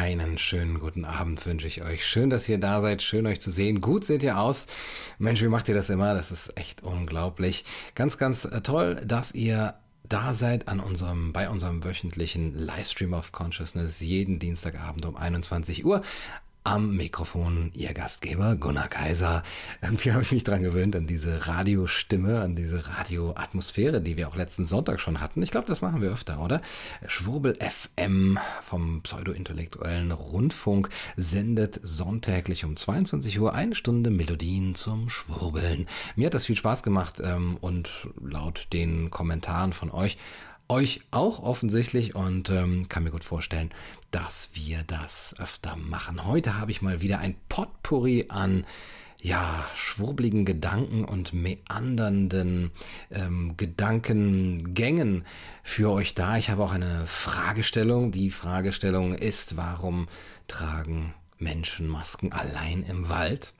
Einen schönen guten Abend wünsche ich euch. Schön, dass ihr da seid. Schön, euch zu sehen. Gut seht ihr aus. Mensch, wie macht ihr das immer? Das ist echt unglaublich. Ganz, ganz äh, toll, dass ihr da seid an unserem, bei unserem wöchentlichen Livestream of Consciousness jeden Dienstagabend um 21 Uhr. Am Mikrofon Ihr Gastgeber Gunnar Kaiser. Irgendwie habe ich mich dran gewöhnt, an diese Radiostimme, an diese Radioatmosphäre, die wir auch letzten Sonntag schon hatten. Ich glaube, das machen wir öfter, oder? Schwurbel FM vom pseudo-intellektuellen Rundfunk sendet sonntäglich um 22 Uhr eine Stunde Melodien zum Schwurbeln. Mir hat das viel Spaß gemacht ähm, und laut den Kommentaren von euch euch auch offensichtlich und ähm, kann mir gut vorstellen, dass wir das öfter machen. Heute habe ich mal wieder ein Potpourri an ja, schwurbligen Gedanken und meandernden ähm, Gedankengängen für euch da. Ich habe auch eine Fragestellung. Die Fragestellung ist, warum tragen Menschen Masken allein im Wald?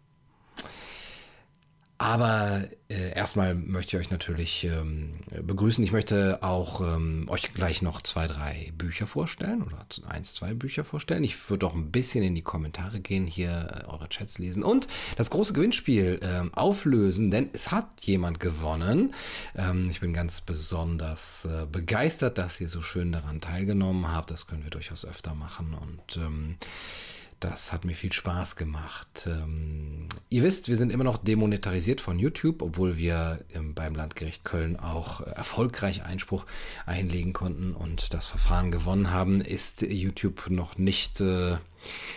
Aber äh, erstmal möchte ich euch natürlich ähm, begrüßen. Ich möchte auch ähm, euch gleich noch zwei, drei Bücher vorstellen oder eins, zwei Bücher vorstellen. Ich würde auch ein bisschen in die Kommentare gehen, hier äh, eure Chats lesen und das große Gewinnspiel ähm, auflösen, denn es hat jemand gewonnen. Ähm, ich bin ganz besonders äh, begeistert, dass ihr so schön daran teilgenommen habt. Das können wir durchaus öfter machen und ähm, das hat mir viel Spaß gemacht. Ähm, ihr wisst, wir sind immer noch demonetarisiert von YouTube, obwohl wir ähm, beim Landgericht Köln auch äh, erfolgreich Einspruch einlegen konnten und das Verfahren gewonnen haben, ist YouTube noch nicht äh,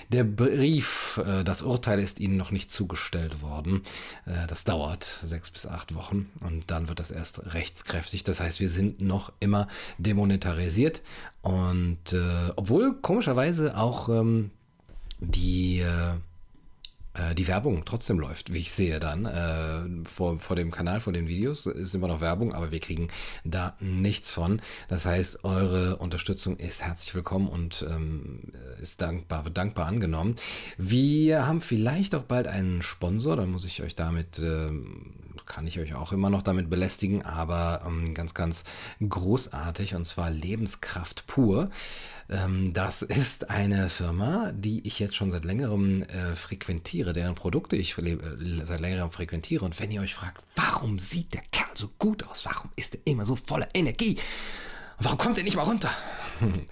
der Brief, äh, das Urteil ist ihnen noch nicht zugestellt worden. Äh, das dauert sechs bis acht Wochen und dann wird das erst rechtskräftig. Das heißt, wir sind noch immer demonetarisiert und äh, obwohl komischerweise auch ähm, die äh, äh, die Werbung trotzdem läuft, wie ich sehe dann. Äh, vor, vor dem Kanal, vor den Videos ist immer noch Werbung, aber wir kriegen da nichts von. Das heißt, eure Unterstützung ist herzlich willkommen und ähm, ist dankbar, wird dankbar angenommen. Wir haben vielleicht auch bald einen Sponsor, da muss ich euch damit, äh, kann ich euch auch immer noch damit belästigen, aber ähm, ganz, ganz großartig und zwar Lebenskraft pur. Ähm, das ist eine Firma, die ich jetzt schon seit längerem äh, frequentiere, deren Produkte ich äh, seit längerem frequentiere. Und wenn ihr euch fragt, warum sieht der Kerl so gut aus? Warum ist er immer so voller Energie? Warum kommt er nicht mal runter?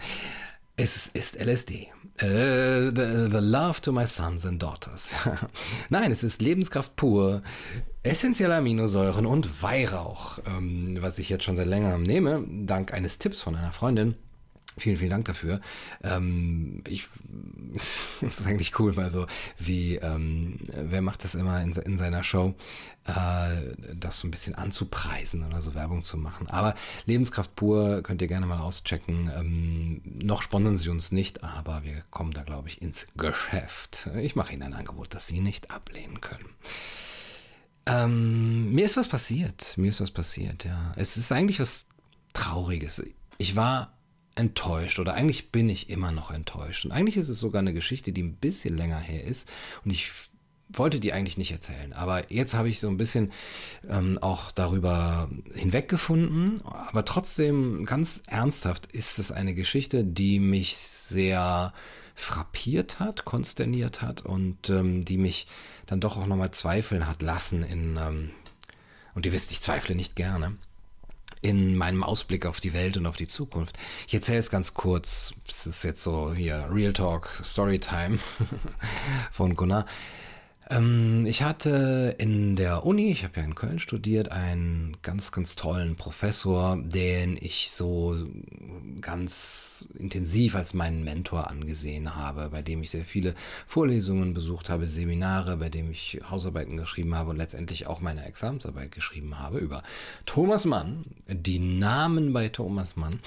Es ist LSD. Uh, äh, the, the, Love to My Sons and Daughters. Nein, es ist Lebenskraft pur, essentielle Aminosäuren und Weihrauch, ähm, was ich jetzt schon seit längerem nehme, dank eines Tipps von einer Freundin. Vielen, vielen Dank dafür. Ähm, ich, das ist eigentlich cool, weil so wie, ähm, wer macht das immer in, in seiner Show, äh, das so ein bisschen anzupreisen oder so Werbung zu machen. Aber Lebenskraft pur könnt ihr gerne mal auschecken. Ähm, noch sponsern sie uns nicht, aber wir kommen da, glaube ich, ins Geschäft. Ich mache Ihnen ein Angebot, das Sie nicht ablehnen können. Ähm, mir ist was passiert. Mir ist was passiert, ja. Es ist eigentlich was Trauriges. Ich war enttäuscht oder eigentlich bin ich immer noch enttäuscht. Und eigentlich ist es sogar eine Geschichte, die ein bisschen länger her ist und ich wollte die eigentlich nicht erzählen. Aber jetzt habe ich so ein bisschen ähm, auch darüber hinweggefunden. Aber trotzdem, ganz ernsthaft, ist es eine Geschichte, die mich sehr frappiert hat, konsterniert hat und ähm, die mich dann doch auch nochmal zweifeln hat lassen in, ähm, und ihr wisst, ich zweifle nicht gerne in meinem Ausblick auf die Welt und auf die Zukunft. Ich erzähle es ganz kurz. Es ist jetzt so hier Real Talk Storytime von Gunnar. Ähm, ich hatte in der Uni, ich habe ja in Köln studiert, einen ganz, ganz tollen Professor, den ich so ganz intensiv als meinen Mentor angesehen habe, bei dem ich sehr viele Vorlesungen besucht habe, Seminare, bei dem ich Hausarbeiten geschrieben habe und letztendlich auch meine Examensarbeit geschrieben habe über Thomas Mann, die Namen bei Thomas Mann,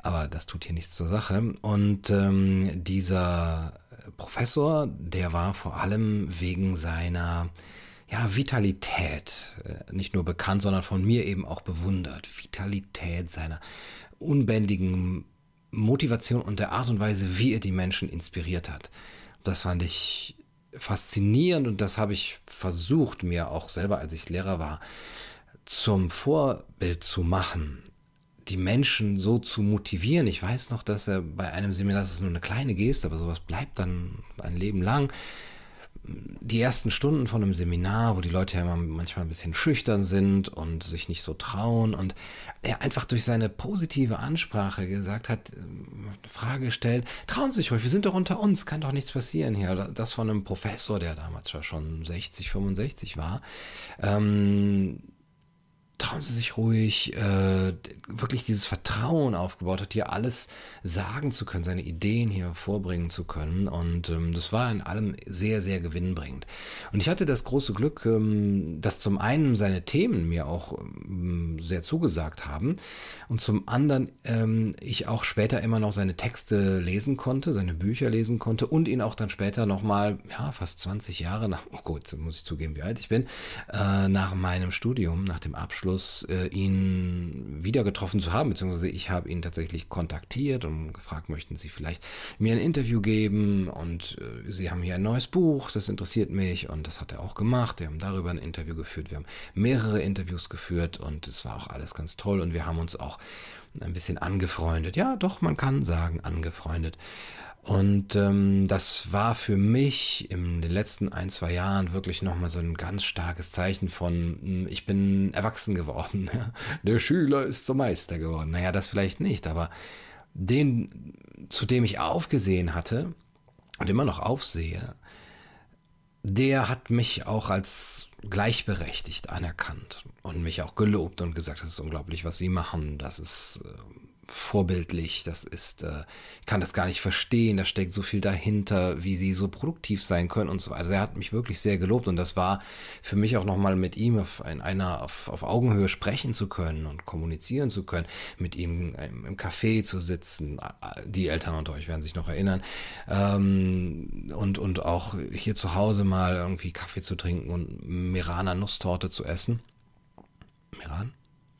aber das tut hier nichts zur Sache. Und ähm, dieser Professor, der war vor allem wegen seiner ja, Vitalität äh, nicht nur bekannt, sondern von mir eben auch bewundert. Vitalität seiner unbändigen Motivation und der Art und Weise, wie er die Menschen inspiriert hat. Das fand ich faszinierend und das habe ich versucht, mir auch selber, als ich Lehrer war, zum Vorbild zu machen die Menschen so zu motivieren. Ich weiß noch, dass er bei einem Seminar, das ist nur eine kleine Geste, aber sowas bleibt dann ein Leben lang. Die ersten Stunden von einem Seminar, wo die Leute ja manchmal ein bisschen schüchtern sind und sich nicht so trauen und er einfach durch seine positive Ansprache gesagt hat, äh, Frage gestellt, trauen Sie sich ruhig, wir sind doch unter uns, kann doch nichts passieren hier. Das von einem Professor, der damals ja schon 60, 65 war. Ähm, trauen Sie sich ruhig, äh, wirklich dieses Vertrauen aufgebaut hat, hier alles sagen zu können, seine Ideen hier vorbringen zu können. Und ähm, das war in allem sehr, sehr gewinnbringend. Und ich hatte das große Glück, ähm, dass zum einen seine Themen mir auch ähm, sehr zugesagt haben und zum anderen ähm, ich auch später immer noch seine Texte lesen konnte, seine Bücher lesen konnte und ihn auch dann später nochmal, ja, fast 20 Jahre nach, oh gut, muss ich zugeben, wie alt ich bin, äh, nach meinem Studium, nach dem Abschluss, Anschluss äh, ihn wieder getroffen zu haben, beziehungsweise ich habe ihn tatsächlich kontaktiert und gefragt, möchten Sie vielleicht mir ein Interview geben und äh, Sie haben hier ein neues Buch, das interessiert mich und das hat er auch gemacht. Wir haben darüber ein Interview geführt, wir haben mehrere Interviews geführt und es war auch alles ganz toll und wir haben uns auch ein bisschen angefreundet. Ja, doch, man kann sagen, angefreundet. Und ähm, das war für mich in den letzten ein, zwei Jahren wirklich nochmal so ein ganz starkes Zeichen von, hm, ich bin erwachsen geworden. Der Schüler ist zum Meister geworden. Naja, das vielleicht nicht, aber den, zu dem ich aufgesehen hatte und immer noch aufsehe, der hat mich auch als gleichberechtigt anerkannt und mich auch gelobt und gesagt, das ist unglaublich, was sie machen. Das ist äh, vorbildlich, das ist, äh, kann das gar nicht verstehen, da steckt so viel dahinter, wie sie so produktiv sein können und so weiter. Also er hat mich wirklich sehr gelobt und das war für mich auch nochmal mit ihm auf in einer auf, auf Augenhöhe sprechen zu können und kommunizieren zu können, mit ihm im, im Café zu sitzen. Die Eltern unter euch werden sich noch erinnern. Ähm, und, und auch hier zu Hause mal irgendwie Kaffee zu trinken und Mirana Nusstorte zu essen. Miran?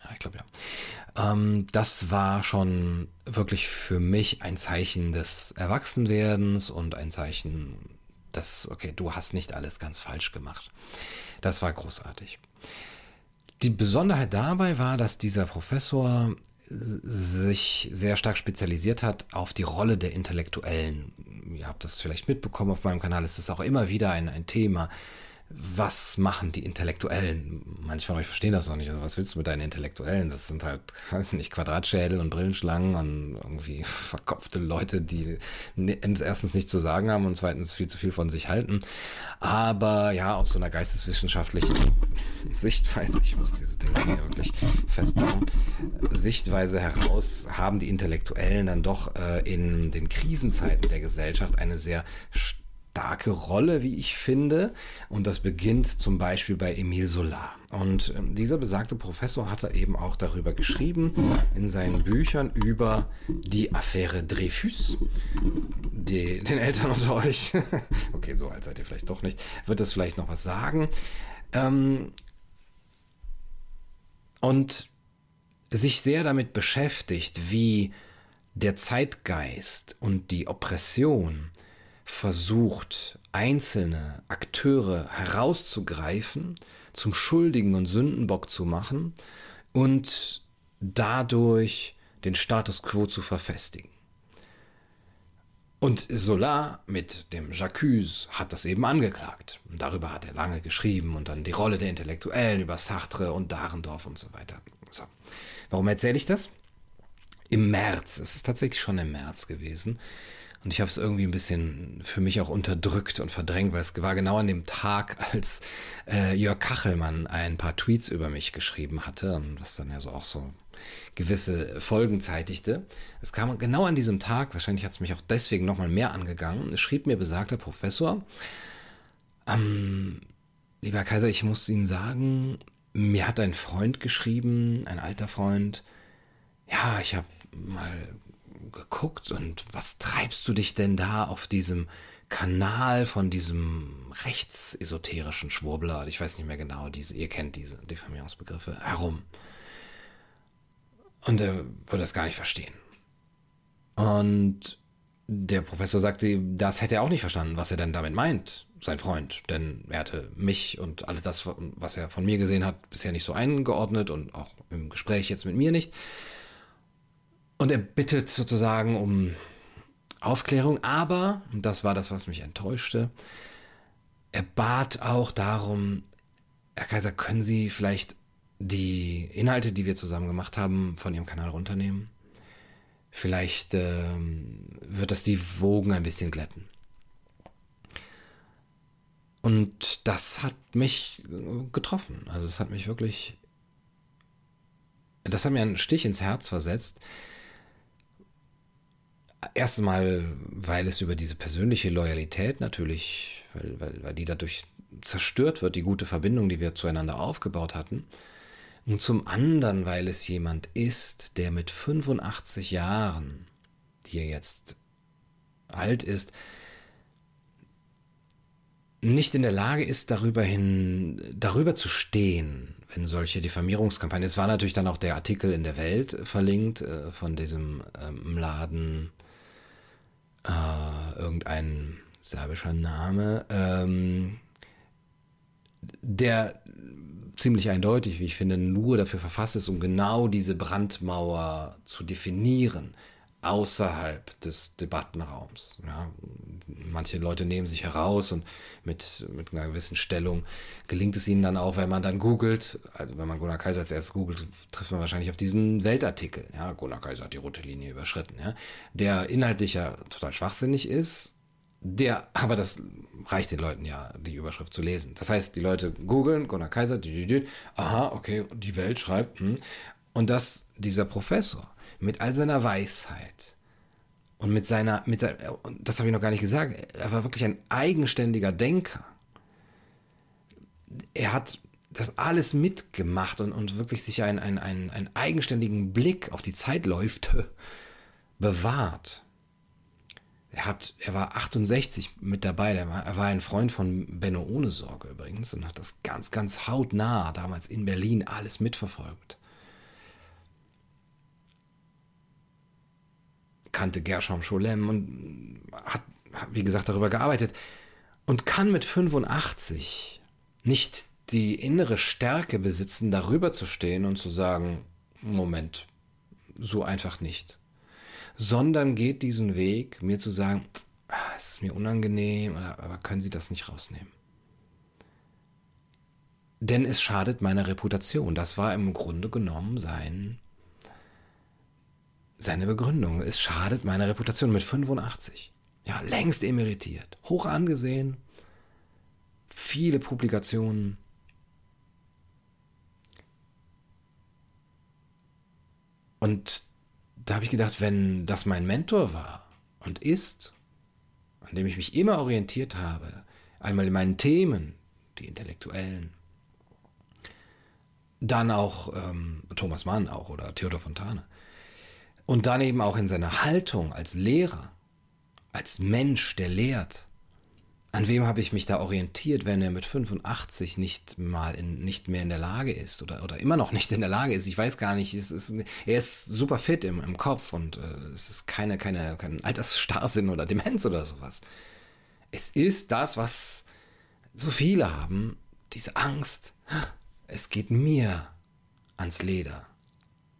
Ja, ich glaube ja. Ähm, das war schon wirklich für mich ein Zeichen des Erwachsenwerdens und ein Zeichen, dass, okay, du hast nicht alles ganz falsch gemacht. Das war großartig. Die Besonderheit dabei war, dass dieser Professor sich sehr stark spezialisiert hat auf die Rolle der Intellektuellen. Ihr habt das vielleicht mitbekommen auf meinem Kanal, es ist auch immer wieder ein, ein Thema was machen die Intellektuellen? Manche von euch verstehen das noch nicht. Also was willst du mit deinen Intellektuellen? Das sind halt, weiß nicht, Quadratschädel und Brillenschlangen und irgendwie verkopfte Leute, die erstens nichts zu sagen haben und zweitens viel zu viel von sich halten. Aber ja, aus so einer geisteswissenschaftlichen Sichtweise, ich muss diese Dinge hier wirklich festmachen, Sichtweise heraus haben die Intellektuellen dann doch äh, in den Krisenzeiten der Gesellschaft eine sehr starke Rolle, wie ich finde. Und das beginnt zum Beispiel bei Emile Solar. Und ähm, dieser besagte Professor hatte eben auch darüber geschrieben in seinen Büchern über die Affäre Dreyfus. Die, den Eltern unter euch, okay, so alt seid ihr vielleicht doch nicht, wird das vielleicht noch was sagen. Ähm, und sich sehr damit beschäftigt, wie der Zeitgeist und die Oppression versucht, einzelne Akteure herauszugreifen, zum Schuldigen und Sündenbock zu machen und dadurch den Status quo zu verfestigen. Und Solar mit dem Jacques hat das eben angeklagt. darüber hat er lange geschrieben und dann die Rolle der Intellektuellen über Sartre und Dahrendorf und so weiter. So. Warum erzähle ich das? Im März, es ist tatsächlich schon im März gewesen, und ich habe es irgendwie ein bisschen für mich auch unterdrückt und verdrängt, weil es war genau an dem Tag, als äh, Jörg Kachelmann ein paar Tweets über mich geschrieben hatte und was dann ja so auch so gewisse Folgen zeitigte. Es kam genau an diesem Tag, wahrscheinlich hat es mich auch deswegen nochmal mehr angegangen, es schrieb mir besagter Professor, ähm, lieber Kaiser, ich muss Ihnen sagen, mir hat ein Freund geschrieben, ein alter Freund, ja, ich habe mal geguckt und was treibst du dich denn da auf diesem Kanal von diesem rechtsesoterischen Schwurbler, ich weiß nicht mehr genau, diese, ihr kennt diese Diffamierungsbegriffe, herum. Und er würde das gar nicht verstehen. Und der Professor sagte, das hätte er auch nicht verstanden, was er denn damit meint, sein Freund. Denn er hatte mich und alles das, was er von mir gesehen hat, bisher nicht so eingeordnet und auch im Gespräch jetzt mit mir nicht. Und er bittet sozusagen um Aufklärung, aber, und das war das, was mich enttäuschte, er bat auch darum, Herr Kaiser, können Sie vielleicht die Inhalte, die wir zusammen gemacht haben, von Ihrem Kanal runternehmen? Vielleicht ähm, wird das die Wogen ein bisschen glätten. Und das hat mich getroffen. Also es hat mich wirklich, das hat mir einen Stich ins Herz versetzt. Erstens mal, weil es über diese persönliche Loyalität natürlich, weil, weil, weil die dadurch zerstört wird, die gute Verbindung, die wir zueinander aufgebaut hatten. Und zum anderen, weil es jemand ist, der mit 85 Jahren, die er jetzt alt ist, nicht in der Lage ist, darüber hin, darüber zu stehen, wenn solche Diffamierungskampagnen. Es war natürlich dann auch der Artikel in der Welt verlinkt äh, von diesem ähm, Laden, äh, irgendein serbischer Name, ähm, der ziemlich eindeutig, wie ich finde, nur dafür verfasst ist, um genau diese Brandmauer zu definieren außerhalb des Debattenraums. Ja, manche Leute nehmen sich heraus und mit, mit einer gewissen Stellung gelingt es ihnen dann auch, wenn man dann googelt, also wenn man Gunnar Kaiser als erstes googelt, trifft man wahrscheinlich auf diesen Weltartikel. Ja, Gunnar Kaiser hat die rote Linie überschritten, ja, der inhaltlich ja total schwachsinnig ist, der, aber das reicht den Leuten ja, die Überschrift zu lesen. Das heißt, die Leute googeln, Gunnar Kaiser, aha, okay, die Welt schreibt, hm, und dass dieser Professor mit all seiner Weisheit und mit seiner, mit seiner, das habe ich noch gar nicht gesagt, er war wirklich ein eigenständiger Denker. Er hat das alles mitgemacht und, und wirklich sich einen, einen, einen, einen eigenständigen Blick auf die Zeitläufe bewahrt. Er hat, er war 68 mit dabei. Er war, er war ein Freund von Benno ohne Sorge übrigens und hat das ganz, ganz hautnah damals in Berlin alles mitverfolgt. Kannte Gershom Scholem und hat, wie gesagt, darüber gearbeitet und kann mit 85 nicht die innere Stärke besitzen, darüber zu stehen und zu sagen, Moment, so einfach nicht sondern geht diesen Weg, mir zu sagen, ah, es ist mir unangenehm, oder, aber können Sie das nicht rausnehmen? Denn es schadet meiner Reputation. Das war im Grunde genommen sein, seine Begründung. Es schadet meiner Reputation mit 85. Ja, längst emeritiert, hoch angesehen, viele Publikationen. Und da habe ich gedacht, wenn das mein Mentor war und ist, an dem ich mich immer orientiert habe, einmal in meinen Themen, die intellektuellen, dann auch ähm, Thomas Mann auch oder Theodor Fontane, und dann eben auch in seiner Haltung als Lehrer, als Mensch, der lehrt, an wem habe ich mich da orientiert, wenn er mit 85 nicht mal in, nicht mehr in der Lage ist oder, oder immer noch nicht in der Lage ist? Ich weiß gar nicht. Es ist, er ist super fit im, im Kopf und äh, es ist keine, keine, kein Altersstarrsinn oder Demenz oder sowas. Es ist das, was so viele haben, diese Angst. Es geht mir ans Leder,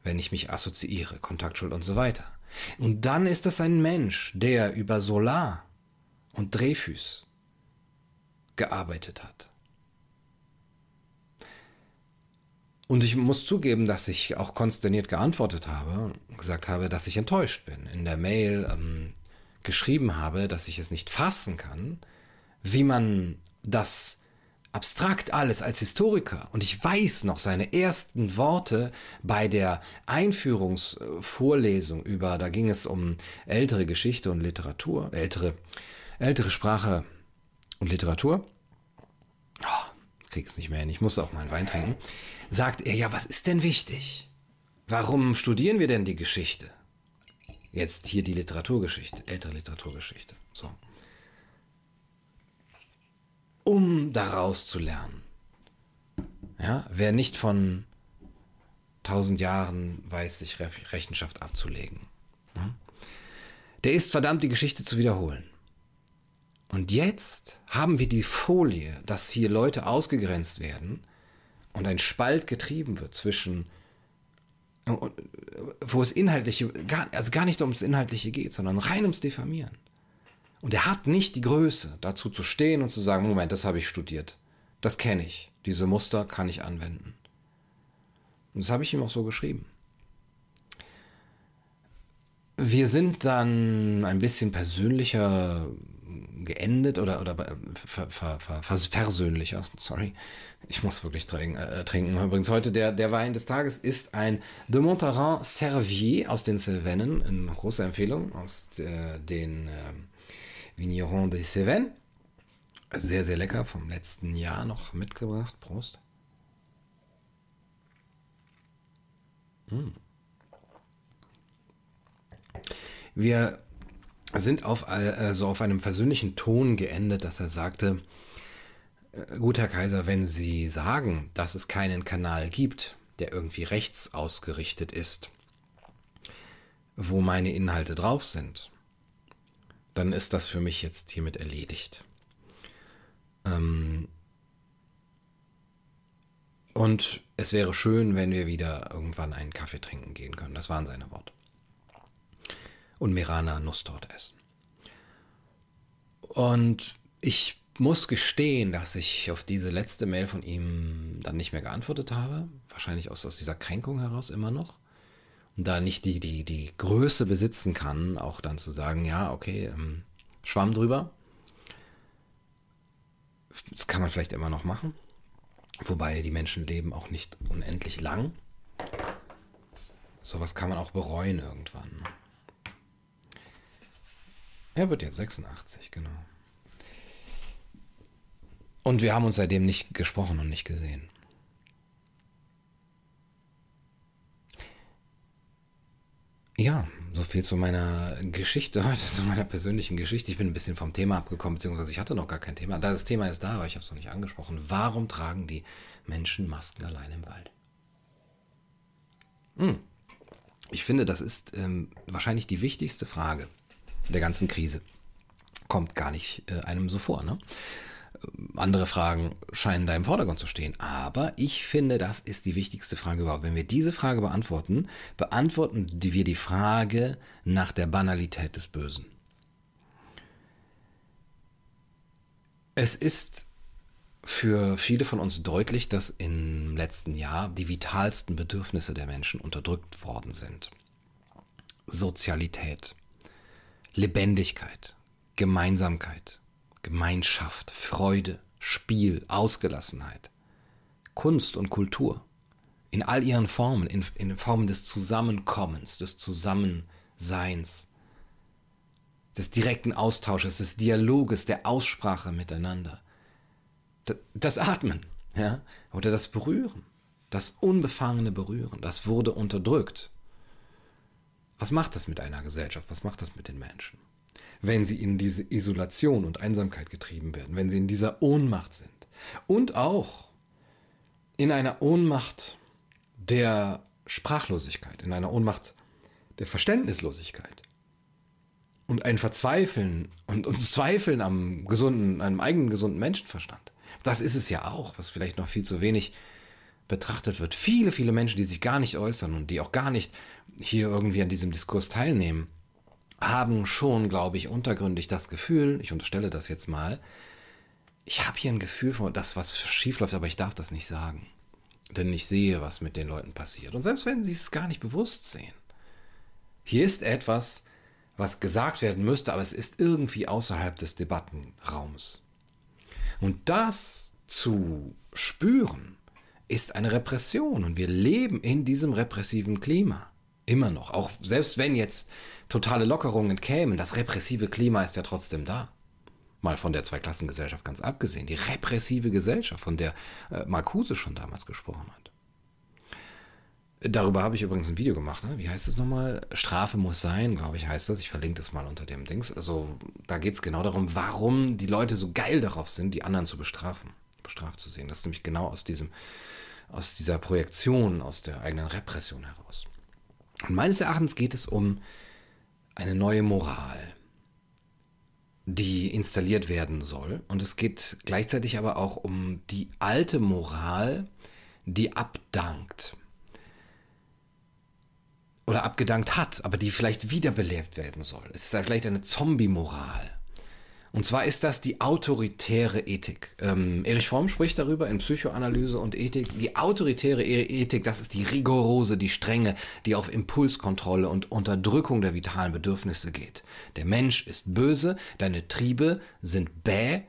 wenn ich mich assoziiere, Kontaktschuld und so weiter. Und dann ist das ein Mensch, der über Solar und Dreyfus gearbeitet hat. Und ich muss zugeben, dass ich auch konsterniert geantwortet habe, gesagt habe, dass ich enttäuscht bin. In der Mail ähm, geschrieben habe, dass ich es nicht fassen kann, wie man das abstrakt alles als Historiker und ich weiß noch seine ersten Worte bei der Einführungsvorlesung über, da ging es um ältere Geschichte und Literatur, ältere, ältere Sprache und Literatur, oh, krieg's nicht mehr hin, ich muss auch mal einen Wein trinken, sagt er, ja, was ist denn wichtig? Warum studieren wir denn die Geschichte? Jetzt hier die Literaturgeschichte, ältere Literaturgeschichte. So. Um daraus zu lernen. Ja, wer nicht von tausend Jahren weiß, sich Rechenschaft abzulegen. Der ist verdammt, die Geschichte zu wiederholen. Und jetzt haben wir die Folie, dass hier Leute ausgegrenzt werden und ein Spalt getrieben wird zwischen wo es inhaltliche, gar, also gar nicht ums Inhaltliche geht, sondern rein ums Diffamieren. Und er hat nicht die Größe, dazu zu stehen und zu sagen, Moment, das habe ich studiert. Das kenne ich. Diese Muster kann ich anwenden. Und das habe ich ihm auch so geschrieben. Wir sind dann ein bisschen persönlicher geendet oder, oder ver, ver, ver, versöhnlicher, sorry. Ich muss wirklich trinken. Äh, trinken. Übrigens, heute der, der Wein des Tages ist ein De Montaran Servier aus den Cevennen. Eine große Empfehlung aus der, den äh, Vigneron de Cevennes. Sehr, sehr lecker, vom letzten Jahr noch mitgebracht. Prost. Hm. Wir sind auf, also auf einem versöhnlichen Ton geendet, dass er sagte, äh, gut, Herr Kaiser, wenn Sie sagen, dass es keinen Kanal gibt, der irgendwie rechts ausgerichtet ist, wo meine Inhalte drauf sind, dann ist das für mich jetzt hiermit erledigt. Ähm und es wäre schön, wenn wir wieder irgendwann einen Kaffee trinken gehen können. Das waren seine Worte und Mirana Nusstorte essen. Und ich muss gestehen, dass ich auf diese letzte Mail von ihm dann nicht mehr geantwortet habe. Wahrscheinlich aus, aus dieser Kränkung heraus immer noch. Da nicht die, die, die Größe besitzen kann, auch dann zu sagen, ja, okay, ähm, Schwamm drüber. Das kann man vielleicht immer noch machen. Wobei die Menschen leben auch nicht unendlich lang. Sowas kann man auch bereuen irgendwann. Ne? Er wird jetzt 86, genau. Und wir haben uns seitdem nicht gesprochen und nicht gesehen. Ja, so viel zu meiner Geschichte heute, zu meiner persönlichen Geschichte. Ich bin ein bisschen vom Thema abgekommen, beziehungsweise ich hatte noch gar kein Thema. Das Thema ist da, aber ich habe es noch nicht angesprochen. Warum tragen die Menschen Masken allein im Wald? Hm. Ich finde, das ist ähm, wahrscheinlich die wichtigste Frage, der ganzen Krise. Kommt gar nicht äh, einem so vor. Ne? Andere Fragen scheinen da im Vordergrund zu stehen. Aber ich finde, das ist die wichtigste Frage überhaupt. Wenn wir diese Frage beantworten, beantworten wir die Frage nach der Banalität des Bösen. Es ist für viele von uns deutlich, dass im letzten Jahr die vitalsten Bedürfnisse der Menschen unterdrückt worden sind. Sozialität, Lebendigkeit, Gemeinsamkeit, Gemeinschaft, Freude, Spiel, Ausgelassenheit, Kunst und Kultur in all ihren Formen, in, in Formen des Zusammenkommens, des Zusammenseins, des direkten Austausches, des Dialoges, der Aussprache miteinander. Das Atmen, ja, oder das Berühren, das unbefangene Berühren, das wurde unterdrückt was macht das mit einer Gesellschaft? Was macht das mit den Menschen? Wenn sie in diese Isolation und Einsamkeit getrieben werden, wenn sie in dieser Ohnmacht sind und auch in einer Ohnmacht der Sprachlosigkeit, in einer Ohnmacht der Verständnislosigkeit und ein Verzweifeln und, und Zweifeln am gesunden, einem eigenen gesunden Menschenverstand. Das ist es ja auch, was vielleicht noch viel zu wenig betrachtet wird. Viele, viele Menschen, die sich gar nicht äußern und die auch gar nicht hier irgendwie an diesem Diskurs teilnehmen, haben schon, glaube ich, untergründig das Gefühl, ich unterstelle das jetzt mal, ich habe hier ein Gefühl von das, was schief läuft, aber ich darf das nicht sagen. Denn ich sehe, was mit den Leuten passiert. Und selbst wenn sie es gar nicht bewusst sehen. Hier ist etwas, was gesagt werden müsste, aber es ist irgendwie außerhalb des Debattenraums. Und das zu spüren, ist eine Repression. Und wir leben in diesem repressiven Klima. Immer noch. Auch selbst wenn jetzt totale Lockerungen kämen, das repressive Klima ist ja trotzdem da. Mal von der Zweiklassengesellschaft ganz abgesehen. Die repressive Gesellschaft, von der äh, Marcuse schon damals gesprochen hat. Darüber habe ich übrigens ein Video gemacht. Ne? Wie heißt es nochmal? Strafe muss sein, glaube ich, heißt das. Ich verlinke das mal unter dem Dings. Also da geht es genau darum, warum die Leute so geil darauf sind, die anderen zu bestrafen, bestraft zu sehen. Das ist nämlich genau aus diesem, aus dieser Projektion, aus der eigenen Repression heraus. Und meines Erachtens geht es um eine neue Moral, die installiert werden soll. Und es geht gleichzeitig aber auch um die alte Moral, die abdankt. oder abgedankt hat, aber die vielleicht wiederbelebt werden soll. Es ist vielleicht eine Zombie-Moral. Und zwar ist das die autoritäre Ethik. Ähm, Erich Fromm spricht darüber in Psychoanalyse und Ethik. Die autoritäre e- Ethik, das ist die rigorose, die strenge, die auf Impulskontrolle und Unterdrückung der vitalen Bedürfnisse geht. Der Mensch ist böse, deine Triebe sind bäh,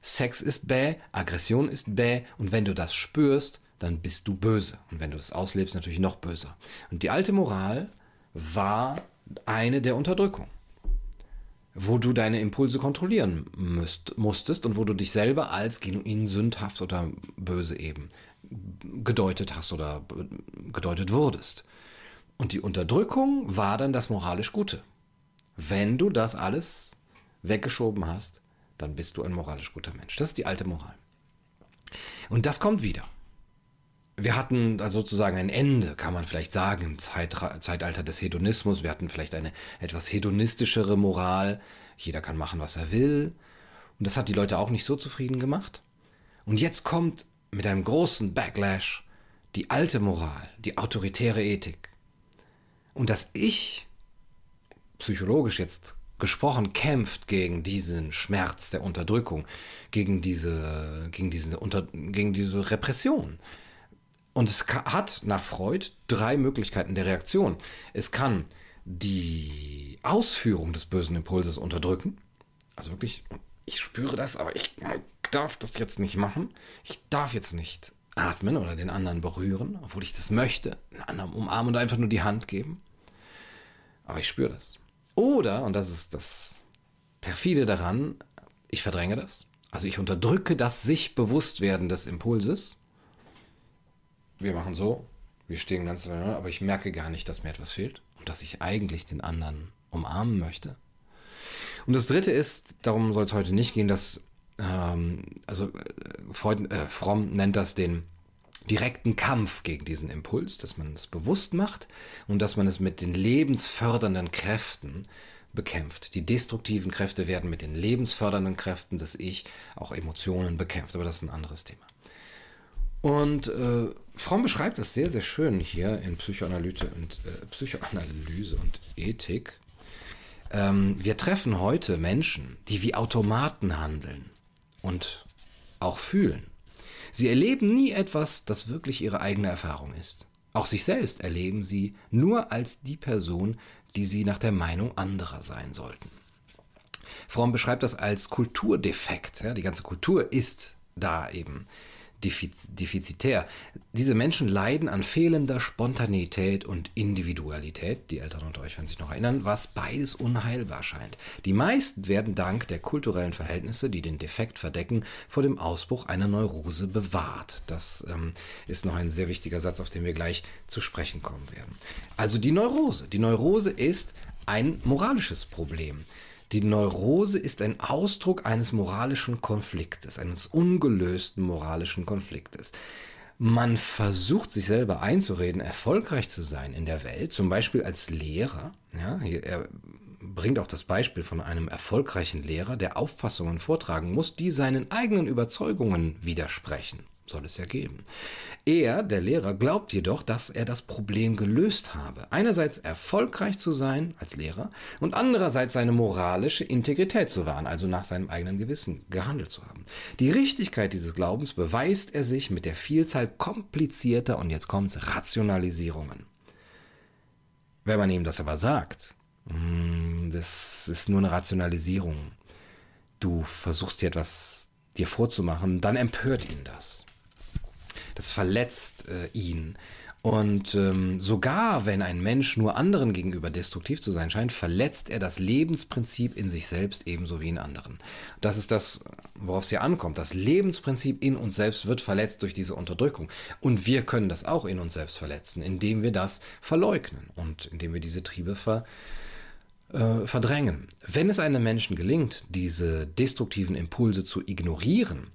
Sex ist bäh, Aggression ist bäh und wenn du das spürst, dann bist du böse. Und wenn du das auslebst, natürlich noch böser. Und die alte Moral war eine der Unterdrückung wo du deine Impulse kontrollieren müsst, musstest und wo du dich selber als genuin sündhaft oder böse eben gedeutet hast oder gedeutet wurdest. Und die Unterdrückung war dann das moralisch Gute. Wenn du das alles weggeschoben hast, dann bist du ein moralisch guter Mensch. Das ist die alte Moral. Und das kommt wieder wir hatten da sozusagen ein Ende, kann man vielleicht sagen, im Zeitalter des Hedonismus. Wir hatten vielleicht eine etwas hedonistischere Moral. Jeder kann machen, was er will. Und das hat die Leute auch nicht so zufrieden gemacht. Und jetzt kommt mit einem großen Backlash die alte Moral, die autoritäre Ethik. Und das Ich, psychologisch jetzt gesprochen, kämpft gegen diesen Schmerz der Unterdrückung, gegen diese, gegen diese, Unter, gegen diese Repression. Und es hat nach Freud drei Möglichkeiten der Reaktion. Es kann die Ausführung des bösen Impulses unterdrücken. Also wirklich, ich spüre das, aber ich darf das jetzt nicht machen. Ich darf jetzt nicht atmen oder den anderen berühren, obwohl ich das möchte. Den anderen umarmen und einfach nur die Hand geben. Aber ich spüre das. Oder, und das ist das perfide daran, ich verdränge das. Also ich unterdrücke das sich Bewusstwerden des Impulses wir machen so, wir stehen ganz miteinander, aber ich merke gar nicht, dass mir etwas fehlt und dass ich eigentlich den anderen umarmen möchte. Und das dritte ist, darum soll es heute nicht gehen, dass, ähm, also äh, Freud, äh, Fromm nennt das den direkten Kampf gegen diesen Impuls, dass man es bewusst macht und dass man es mit den lebensfördernden Kräften bekämpft. Die destruktiven Kräfte werden mit den lebensfördernden Kräften des Ich, auch Emotionen bekämpft, aber das ist ein anderes Thema. Und äh, Fromm beschreibt das sehr, sehr schön hier in Psychoanalyse und, äh, Psychoanalyse und Ethik. Ähm, wir treffen heute Menschen, die wie Automaten handeln und auch fühlen. Sie erleben nie etwas, das wirklich ihre eigene Erfahrung ist. Auch sich selbst erleben sie nur als die Person, die sie nach der Meinung anderer sein sollten. Fromm beschreibt das als Kulturdefekt. Ja, die ganze Kultur ist da eben defizitär. Diese Menschen leiden an fehlender Spontaneität und Individualität, die Eltern unter euch werden sich noch erinnern, was beides unheilbar scheint. Die meisten werden dank der kulturellen Verhältnisse, die den Defekt verdecken, vor dem Ausbruch einer Neurose bewahrt. Das ähm, ist noch ein sehr wichtiger Satz, auf den wir gleich zu sprechen kommen werden. Also die Neurose. Die Neurose ist ein moralisches Problem. Die Neurose ist ein Ausdruck eines moralischen Konfliktes, eines ungelösten moralischen Konfliktes. Man versucht sich selber einzureden, erfolgreich zu sein in der Welt, zum Beispiel als Lehrer. Ja, er bringt auch das Beispiel von einem erfolgreichen Lehrer, der Auffassungen vortragen muss, die seinen eigenen Überzeugungen widersprechen soll es ja geben. Er, der Lehrer, glaubt jedoch, dass er das Problem gelöst habe. Einerseits erfolgreich zu sein als Lehrer und andererseits seine moralische Integrität zu wahren, also nach seinem eigenen Gewissen gehandelt zu haben. Die Richtigkeit dieses Glaubens beweist er sich mit der Vielzahl komplizierter und jetzt kommt's Rationalisierungen. Wenn man ihm das aber sagt, hm, das ist nur eine Rationalisierung. Du versuchst dir etwas dir vorzumachen, dann empört ihn das das verletzt äh, ihn. Und ähm, sogar wenn ein Mensch nur anderen gegenüber destruktiv zu sein scheint, verletzt er das Lebensprinzip in sich selbst ebenso wie in anderen. Das ist das, worauf es hier ankommt. Das Lebensprinzip in uns selbst wird verletzt durch diese Unterdrückung. Und wir können das auch in uns selbst verletzen, indem wir das verleugnen und indem wir diese Triebe ver, äh, verdrängen. Wenn es einem Menschen gelingt, diese destruktiven Impulse zu ignorieren,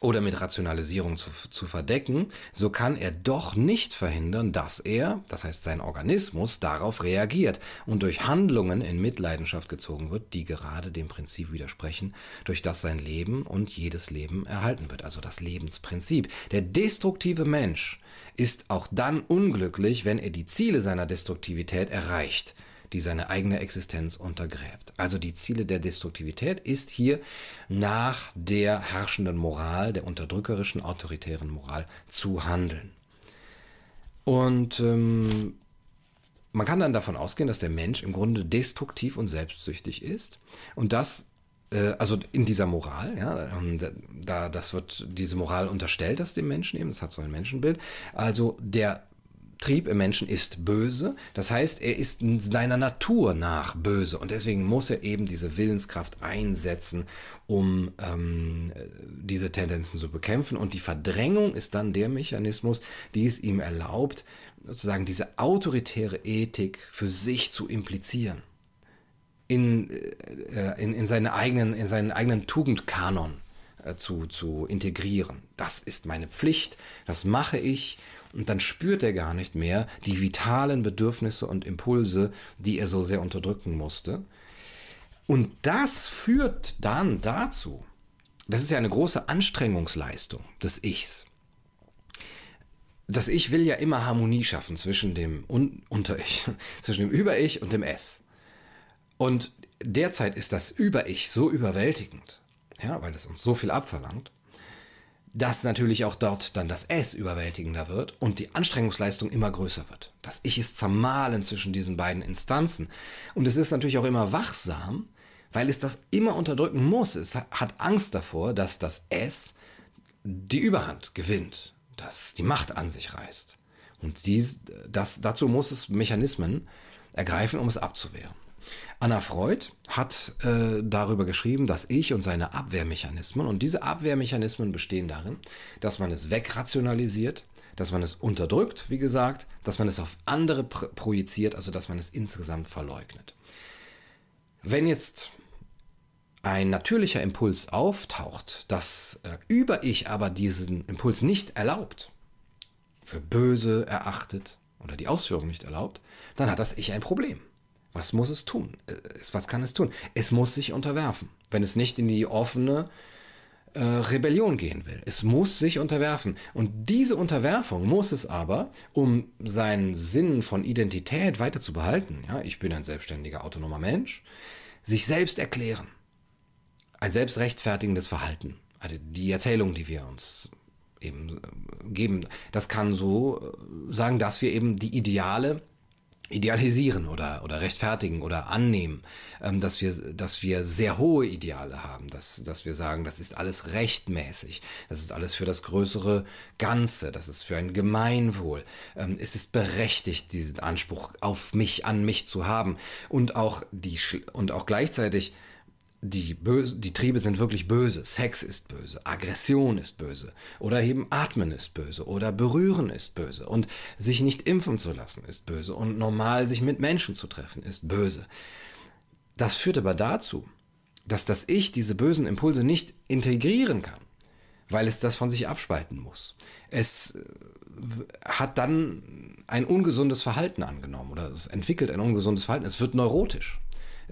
oder mit Rationalisierung zu, zu verdecken, so kann er doch nicht verhindern, dass er, das heißt sein Organismus, darauf reagiert und durch Handlungen in Mitleidenschaft gezogen wird, die gerade dem Prinzip widersprechen, durch das sein Leben und jedes Leben erhalten wird, also das Lebensprinzip. Der destruktive Mensch ist auch dann unglücklich, wenn er die Ziele seiner Destruktivität erreicht die seine eigene Existenz untergräbt. Also die Ziele der Destruktivität ist hier nach der herrschenden Moral, der unterdrückerischen, autoritären Moral zu handeln. Und ähm, man kann dann davon ausgehen, dass der Mensch im Grunde destruktiv und selbstsüchtig ist und das äh, also in dieser Moral, ja, da das wird diese Moral unterstellt, dass dem Menschen eben, das hat so ein Menschenbild. Also der Trieb im Menschen ist böse. Das heißt, er ist in seiner Natur nach böse und deswegen muss er eben diese Willenskraft einsetzen, um ähm, diese Tendenzen zu bekämpfen. Und die Verdrängung ist dann der Mechanismus, die es ihm erlaubt, sozusagen diese autoritäre Ethik für sich zu implizieren. In, äh, in, in, seine eigenen, in seinen eigenen Tugendkanon äh, zu, zu integrieren. Das ist meine Pflicht, das mache ich und dann spürt er gar nicht mehr die vitalen Bedürfnisse und Impulse, die er so sehr unterdrücken musste. Und das führt dann dazu, das ist ja eine große Anstrengungsleistung des Ichs. Das Ich will ja immer Harmonie schaffen zwischen dem Un Unter-Ich, zwischen dem Über-Ich und dem Es. Und derzeit ist das Über-Ich so überwältigend, ja, weil es uns so viel abverlangt, dass natürlich auch dort dann das S überwältigender wird und die Anstrengungsleistung immer größer wird. Das Ich ist zermahlen zwischen diesen beiden Instanzen. Und es ist natürlich auch immer wachsam, weil es das immer unterdrücken muss. Es hat Angst davor, dass das S die Überhand gewinnt, dass die Macht an sich reißt. Und dies, das, dazu muss es Mechanismen ergreifen, um es abzuwehren. Anna Freud hat äh, darüber geschrieben, dass Ich und seine Abwehrmechanismen, und diese Abwehrmechanismen bestehen darin, dass man es wegrationalisiert, dass man es unterdrückt, wie gesagt, dass man es auf andere projiziert, also dass man es insgesamt verleugnet. Wenn jetzt ein natürlicher Impuls auftaucht, das äh, Über-Ich aber diesen Impuls nicht erlaubt, für böse erachtet oder die Ausführung nicht erlaubt, dann hat das Ich ein Problem. Was muss es tun? Was kann es tun? Es muss sich unterwerfen, wenn es nicht in die offene äh, Rebellion gehen will. Es muss sich unterwerfen. Und diese Unterwerfung muss es aber, um seinen Sinn von Identität weiter zu behalten, ja, ich bin ein selbstständiger, autonomer Mensch, sich selbst erklären. Ein selbstrechtfertigendes Verhalten. Also die Erzählung, die wir uns eben äh, geben, das kann so äh, sagen, dass wir eben die Ideale idealisieren oder, oder rechtfertigen oder annehmen, ähm, dass, wir, dass wir sehr hohe Ideale haben, dass, dass wir sagen, das ist alles rechtmäßig, das ist alles für das größere Ganze, das ist für ein Gemeinwohl. Ähm, es ist berechtigt, diesen Anspruch auf mich, an mich zu haben und auch, die, und auch gleichzeitig die, böse, die Triebe sind wirklich böse. Sex ist böse, Aggression ist böse oder eben Atmen ist böse oder Berühren ist böse und sich nicht impfen zu lassen ist böse und normal sich mit Menschen zu treffen ist böse. Das führt aber dazu, dass das Ich diese bösen Impulse nicht integrieren kann, weil es das von sich abspalten muss. Es äh, hat dann ein ungesundes Verhalten angenommen oder es entwickelt ein ungesundes Verhalten. Es wird neurotisch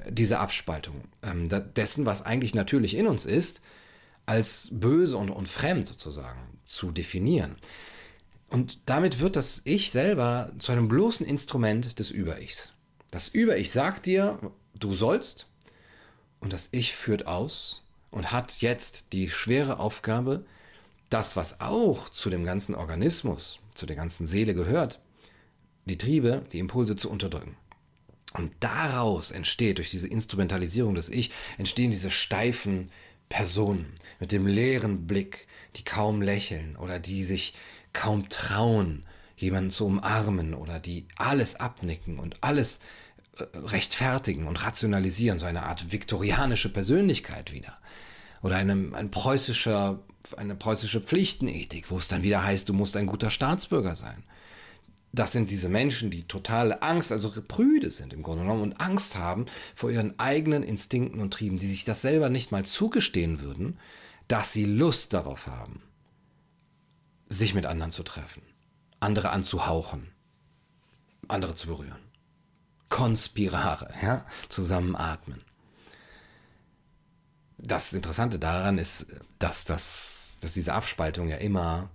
diese Abspaltung ähm, dessen, was eigentlich natürlich in uns ist, als böse und, und fremd sozusagen zu definieren. Und damit wird das Ich selber zu einem bloßen Instrument des Über-Ichs. Das Über-Ich sagt dir, du sollst, und das Ich führt aus und hat jetzt die schwere Aufgabe, das, was auch zu dem ganzen Organismus, zu der ganzen Seele gehört, die Triebe, die Impulse zu unterdrücken. Und daraus entsteht, durch diese Instrumentalisierung des Ich, entstehen diese steifen Personen mit dem leeren Blick, die kaum lächeln oder die sich kaum trauen, jemanden zu umarmen oder die alles abnicken und alles äh, rechtfertigen und rationalisieren, so eine Art viktorianische Persönlichkeit wieder. Oder eine, ein preußischer, eine preußische Pflichtenethik, wo es dann wieder heißt, du musst ein guter Staatsbürger sein das sind diese Menschen, die totale Angst, also prüde sind im Grunde genommen und Angst haben vor ihren eigenen Instinkten und Trieben, die sich das selber nicht mal zugestehen würden, dass sie Lust darauf haben, sich mit anderen zu treffen, andere anzuhauchen, andere zu berühren. Konspirare, ja, zusammenatmen. Das Interessante daran ist, dass, das, dass diese Abspaltung ja immer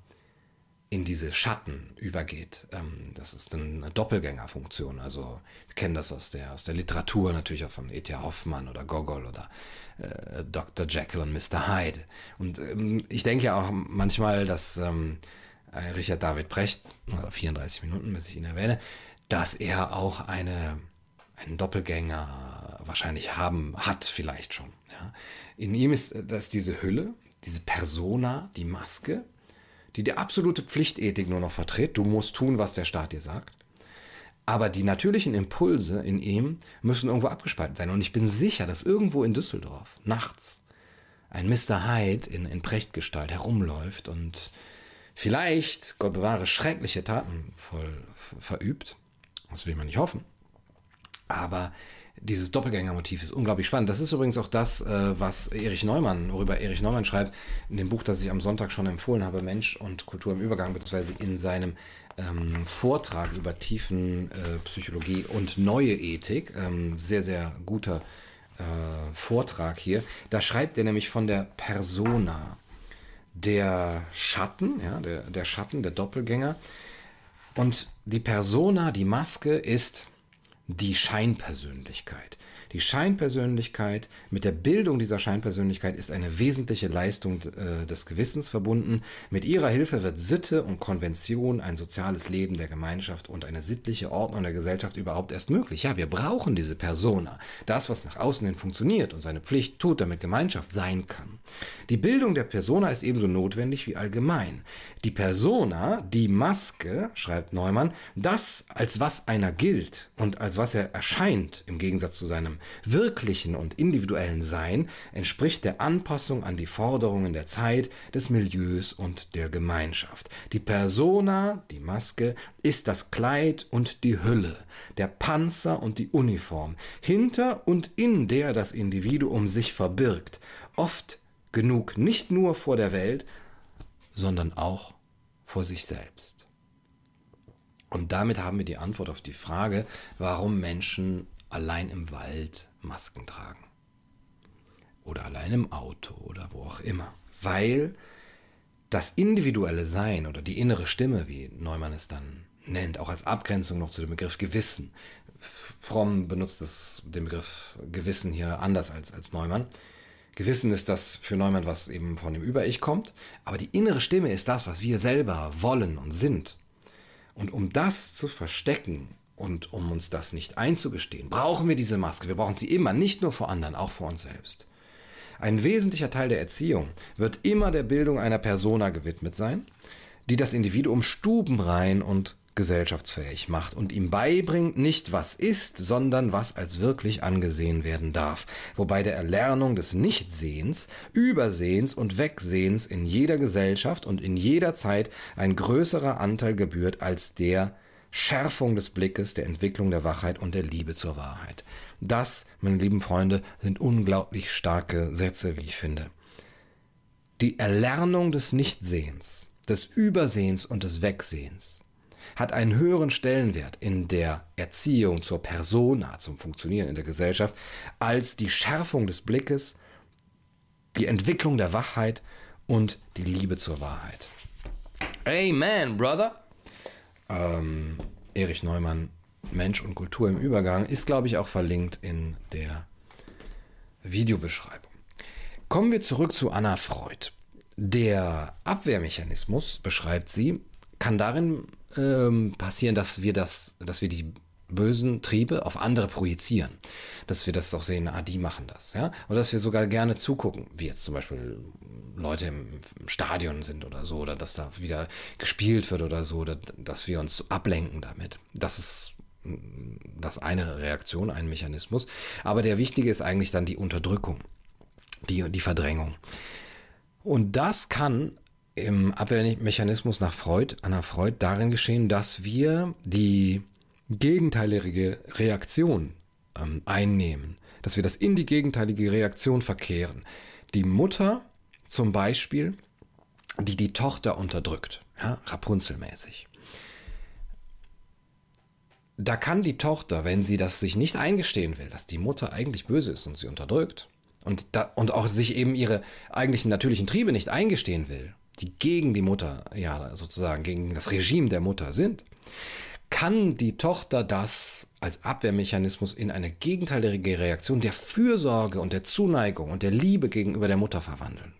in diese Schatten übergeht. Ähm, das ist eine Doppelgängerfunktion. Also wir kennen das aus der, aus der Literatur natürlich auch von E.T. Hoffmann oder Gogol oder äh, Dr. Jekyll und Mr. Hyde. Und ähm, ich denke ja auch manchmal, dass ähm, äh, Richard David Brecht, 34 Minuten, bis ich ihn erwähne, dass er auch eine, einen Doppelgänger wahrscheinlich haben, hat vielleicht schon. Ja. In ihm ist das diese Hülle, diese Persona, die Maske, die die absolute Pflichtethik nur noch vertritt. Du musst tun, was der Staat dir sagt. Aber die natürlichen Impulse in ihm müssen irgendwo abgespalten sein. Und ich bin sicher, dass irgendwo in Düsseldorf nachts ein Mr. Hyde in, in Prechtgestalt herumläuft und vielleicht, Gott bewahre, schreckliche Taten voll verübt. Das will mal nicht hoffen. Aber dieses Doppelgängermotiv ist unglaublich spannend. Das ist übrigens auch das, äh, was Erich Neumann, worüber Erich Neumann schreibt, in dem Buch, das ich am Sonntag schon empfohlen habe, Mensch und Kultur im Übergang, beziehungsweise in seinem ähm, Vortrag über Tiefen äh, und neue Ethik. Ähm, sehr, sehr guter äh, Vortrag hier. Da schreibt er nämlich von der Persona, der Schatten, ja, der, der Schatten, der Doppelgänger. Und die Persona, die Maske ist die Scheinpersönlichkeit. Die Scheinpersönlichkeit, mit der Bildung dieser Scheinpersönlichkeit ist eine wesentliche Leistung äh, des Gewissens verbunden. Mit ihrer Hilfe wird Sitte und Konvention, ein soziales Leben der Gemeinschaft und eine sittliche Ordnung der Gesellschaft überhaupt erst möglich. Ja, wir brauchen diese Persona. Das, was nach außen hin funktioniert und seine Pflicht tut, damit Gemeinschaft sein kann. Die Bildung der Persona ist ebenso notwendig wie allgemein. Die Persona, die Maske, schreibt Neumann, das, als was einer gilt und als was er erscheint, im Gegensatz zu seinem wirklichen und individuellen Sein entspricht der Anpassung an die Forderungen der Zeit, des Milieus und der Gemeinschaft. Die Persona, die Maske, ist das Kleid und die Hülle, der Panzer und die Uniform, hinter und in der das Individuum sich verbirgt, oft genug nicht nur vor der Welt, sondern auch vor sich selbst. Und damit haben wir die Antwort auf die Frage, warum Menschen allein im Wald Masken tragen. Oder allein im Auto oder wo auch immer. Weil das individuelle Sein oder die innere Stimme, wie Neumann es dann nennt, auch als Abgrenzung noch zu dem Begriff Gewissen. Fromm benutzt es, den Begriff Gewissen hier anders als, als Neumann. Gewissen ist das für Neumann, was eben von dem Über-Ich kommt, aber die innere Stimme ist das, was wir selber wollen und sind. Und um das zu verstecken und um uns das nicht einzugestehen, brauchen wir diese Maske. Wir brauchen sie immer, nicht nur vor anderen, auch vor uns selbst. Ein wesentlicher Teil der Erziehung wird immer der Bildung einer Persona gewidmet sein, die das Individuum stubenrein und gesellschaftsfähig macht und ihm beibringt, nicht was ist, sondern was als wirklich angesehen werden darf, wobei der Erlernung des Nichtsehens, Übersehens und Wegsehens in jeder Gesellschaft und in jeder Zeit ein größerer Anteil gebührt als der Schärfung des Blickes, der Entwicklung der Wachheit und der Liebe zur Wahrheit. Das, meine lieben Freunde, sind unglaublich starke Sätze, wie ich finde. Die Erlernung des Nichtsehens, des Übersehens und des Wegsehens hat einen höheren Stellenwert in der Erziehung zur Persona, zum Funktionieren in der Gesellschaft, als die Schärfung des Blickes, die Entwicklung der Wachheit und die Liebe zur Wahrheit. Amen, Brother! Ähm, Erich Neumann, Mensch und Kultur im Übergang, ist, glaube ich, auch verlinkt in der Videobeschreibung. Kommen wir zurück zu Anna Freud. Der Abwehrmechanismus, beschreibt sie, kann darin ähm, passieren, dass wir das, dass wir die bösen Triebe auf andere projizieren. Dass wir das auch sehen, ah, die machen das, ja. Und dass wir sogar gerne zugucken, wie jetzt zum Beispiel Leute im, im Stadion sind oder so, oder dass da wieder gespielt wird oder so, oder dass wir uns ablenken damit. Das ist mm, das eine Reaktion, ein Mechanismus. Aber der wichtige ist eigentlich dann die Unterdrückung, die, die Verdrängung. Und das kann im Abwehrmechanismus nach Freud, Anna Freud, darin geschehen, dass wir die gegenteilige Reaktion ähm, einnehmen, dass wir das in die gegenteilige Reaktion verkehren. Die Mutter zum Beispiel, die die Tochter unterdrückt, ja, Rapunzelmäßig. Da kann die Tochter, wenn sie das sich nicht eingestehen will, dass die Mutter eigentlich böse ist und sie unterdrückt und, da, und auch sich eben ihre eigentlichen natürlichen Triebe nicht eingestehen will, die gegen die Mutter, ja, sozusagen gegen das Regime der Mutter sind, kann die Tochter das als Abwehrmechanismus in eine gegenteilige Reaktion der Fürsorge und der Zuneigung und der Liebe gegenüber der Mutter verwandeln.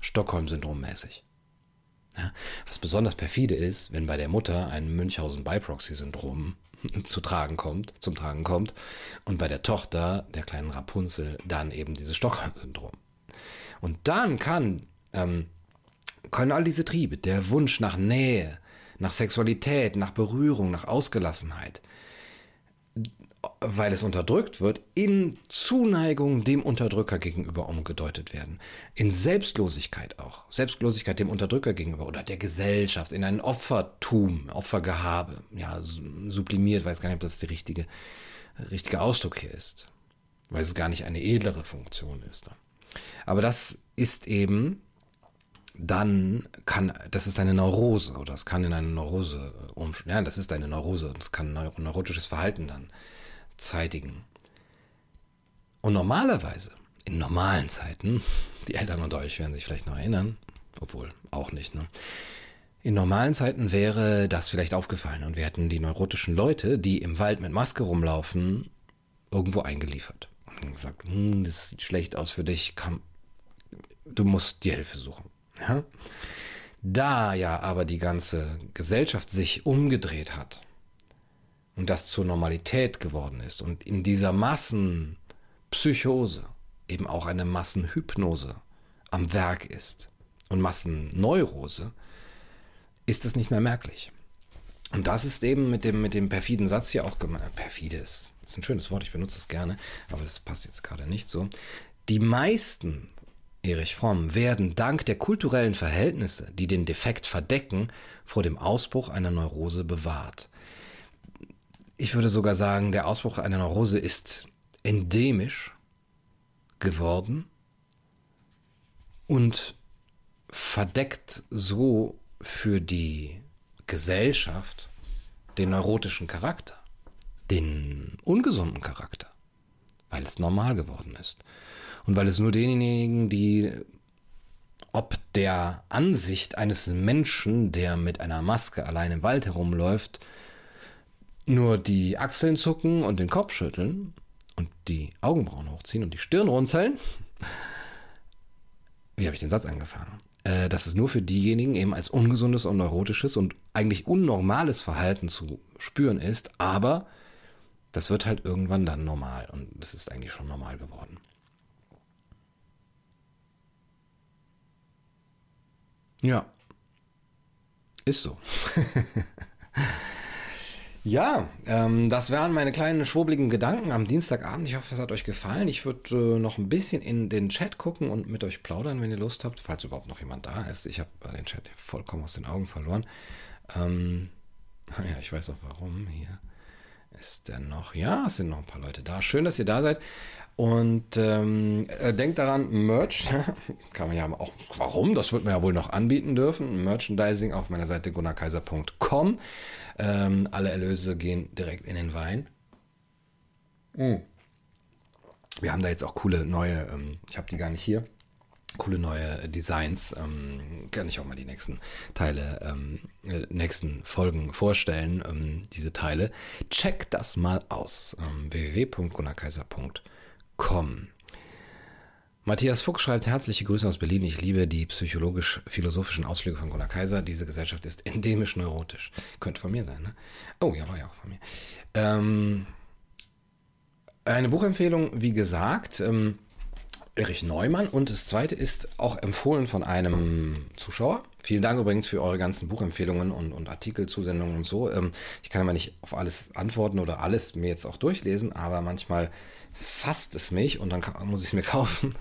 Stockholm-Syndrom mäßig. Ja, was besonders perfide ist, wenn bei der Mutter ein Münchhausen-Biproxy-Syndrom zu tragen kommt, zum Tragen kommt und bei der Tochter, der kleinen Rapunzel, dann eben dieses Stockholm-Syndrom. Und dann kann, ähm, können all diese Triebe, der Wunsch nach Nähe, nach Sexualität, nach Berührung, nach Ausgelassenheit, weil es unterdrückt wird, in Zuneigung dem Unterdrücker gegenüber umgedeutet werden. In Selbstlosigkeit auch. Selbstlosigkeit dem Unterdrücker gegenüber oder der Gesellschaft, in ein Opfertum, Opfergehabe. Ja, sublimiert, weiß gar nicht, ob das der richtige, richtige Ausdruck hier ist. Weil es gar nicht eine edlere Funktion ist. Aber das ist eben dann kann, das ist eine Neurose oder es kann in eine Neurose umschlagen. Ja, das ist eine Neurose. Das kann neurotisches Verhalten dann zeitigen. Und normalerweise, in normalen Zeiten, die Eltern unter euch werden sich vielleicht noch erinnern, obwohl auch nicht, ne? In normalen Zeiten wäre das vielleicht aufgefallen und wir hätten die neurotischen Leute, die im Wald mit Maske rumlaufen, irgendwo eingeliefert. Und gesagt, hm, das sieht schlecht aus für dich, komm, du musst die Hilfe suchen. Ja? Da ja aber die ganze Gesellschaft sich umgedreht hat und das zur Normalität geworden ist und in dieser Massenpsychose eben auch eine Massenhypnose am Werk ist und Massenneurose, ist es nicht mehr merklich. Und das ist eben mit dem, mit dem perfiden Satz hier auch gemeint. Perfides ist ein schönes Wort, ich benutze es gerne, aber das passt jetzt gerade nicht so. Die meisten Erich Fromm, werden dank der kulturellen Verhältnisse, die den Defekt verdecken, vor dem Ausbruch einer Neurose bewahrt. Ich würde sogar sagen, der Ausbruch einer Neurose ist endemisch geworden und verdeckt so für die Gesellschaft den neurotischen Charakter, den ungesunden Charakter, weil es normal geworden ist. Und weil es nur denjenigen, die ob der Ansicht eines Menschen, der mit einer Maske allein im Wald herumläuft, nur die Achseln zucken und den Kopf schütteln und die Augenbrauen hochziehen und die Stirn runzeln. Wie habe ich den Satz angefangen? Äh, dass es nur für diejenigen eben als ungesundes und neurotisches und eigentlich unnormales Verhalten zu spüren ist, aber das wird halt irgendwann dann normal und das ist eigentlich schon normal geworden. Ja. Ist so. ja, ähm, das wären meine kleinen schwurbeligen Gedanken am Dienstagabend. Ich hoffe, es hat euch gefallen. Ich würde äh, noch ein bisschen in den Chat gucken und mit euch plaudern, wenn ihr Lust habt, falls überhaupt noch jemand da ist. Ich habe äh, den Chat vollkommen aus den Augen verloren. Ähm, ja, ich weiß auch warum. Hier ist der noch. Ja, es sind noch ein paar Leute da. Schön, dass ihr da seid. Und ähm, äh, denkt daran, Merch, kann man ja auch, warum? Das wird man ja wohl noch anbieten dürfen. Merchandising auf meiner Seite gunnarkaiser.com. Ähm, alle Erlöse gehen direkt in den Wein. Mm. Wir haben da jetzt auch coole neue, ähm, ich habe die gar nicht hier, coole neue Designs. Ähm, kann ich auch mal die nächsten Teile, ähm, äh, nächsten Folgen vorstellen, ähm, diese Teile. Check das mal aus. Ähm, www.gunnarkaiser.com. Matthias Fuchs schreibt herzliche Grüße aus Berlin. Ich liebe die psychologisch-philosophischen Ausflüge von Gunnar Kaiser. Diese Gesellschaft ist endemisch neurotisch. Könnte von mir sein, ne? Oh, ja, war ja auch von mir. Ähm, eine Buchempfehlung, wie gesagt, ähm, Erich Neumann. Und das zweite ist auch empfohlen von einem Zuschauer. Vielen Dank übrigens für eure ganzen Buchempfehlungen und, und Artikelzusendungen und so. Ähm, ich kann immer nicht auf alles antworten oder alles mir jetzt auch durchlesen, aber manchmal fasst es mich und dann muss ich es mir kaufen.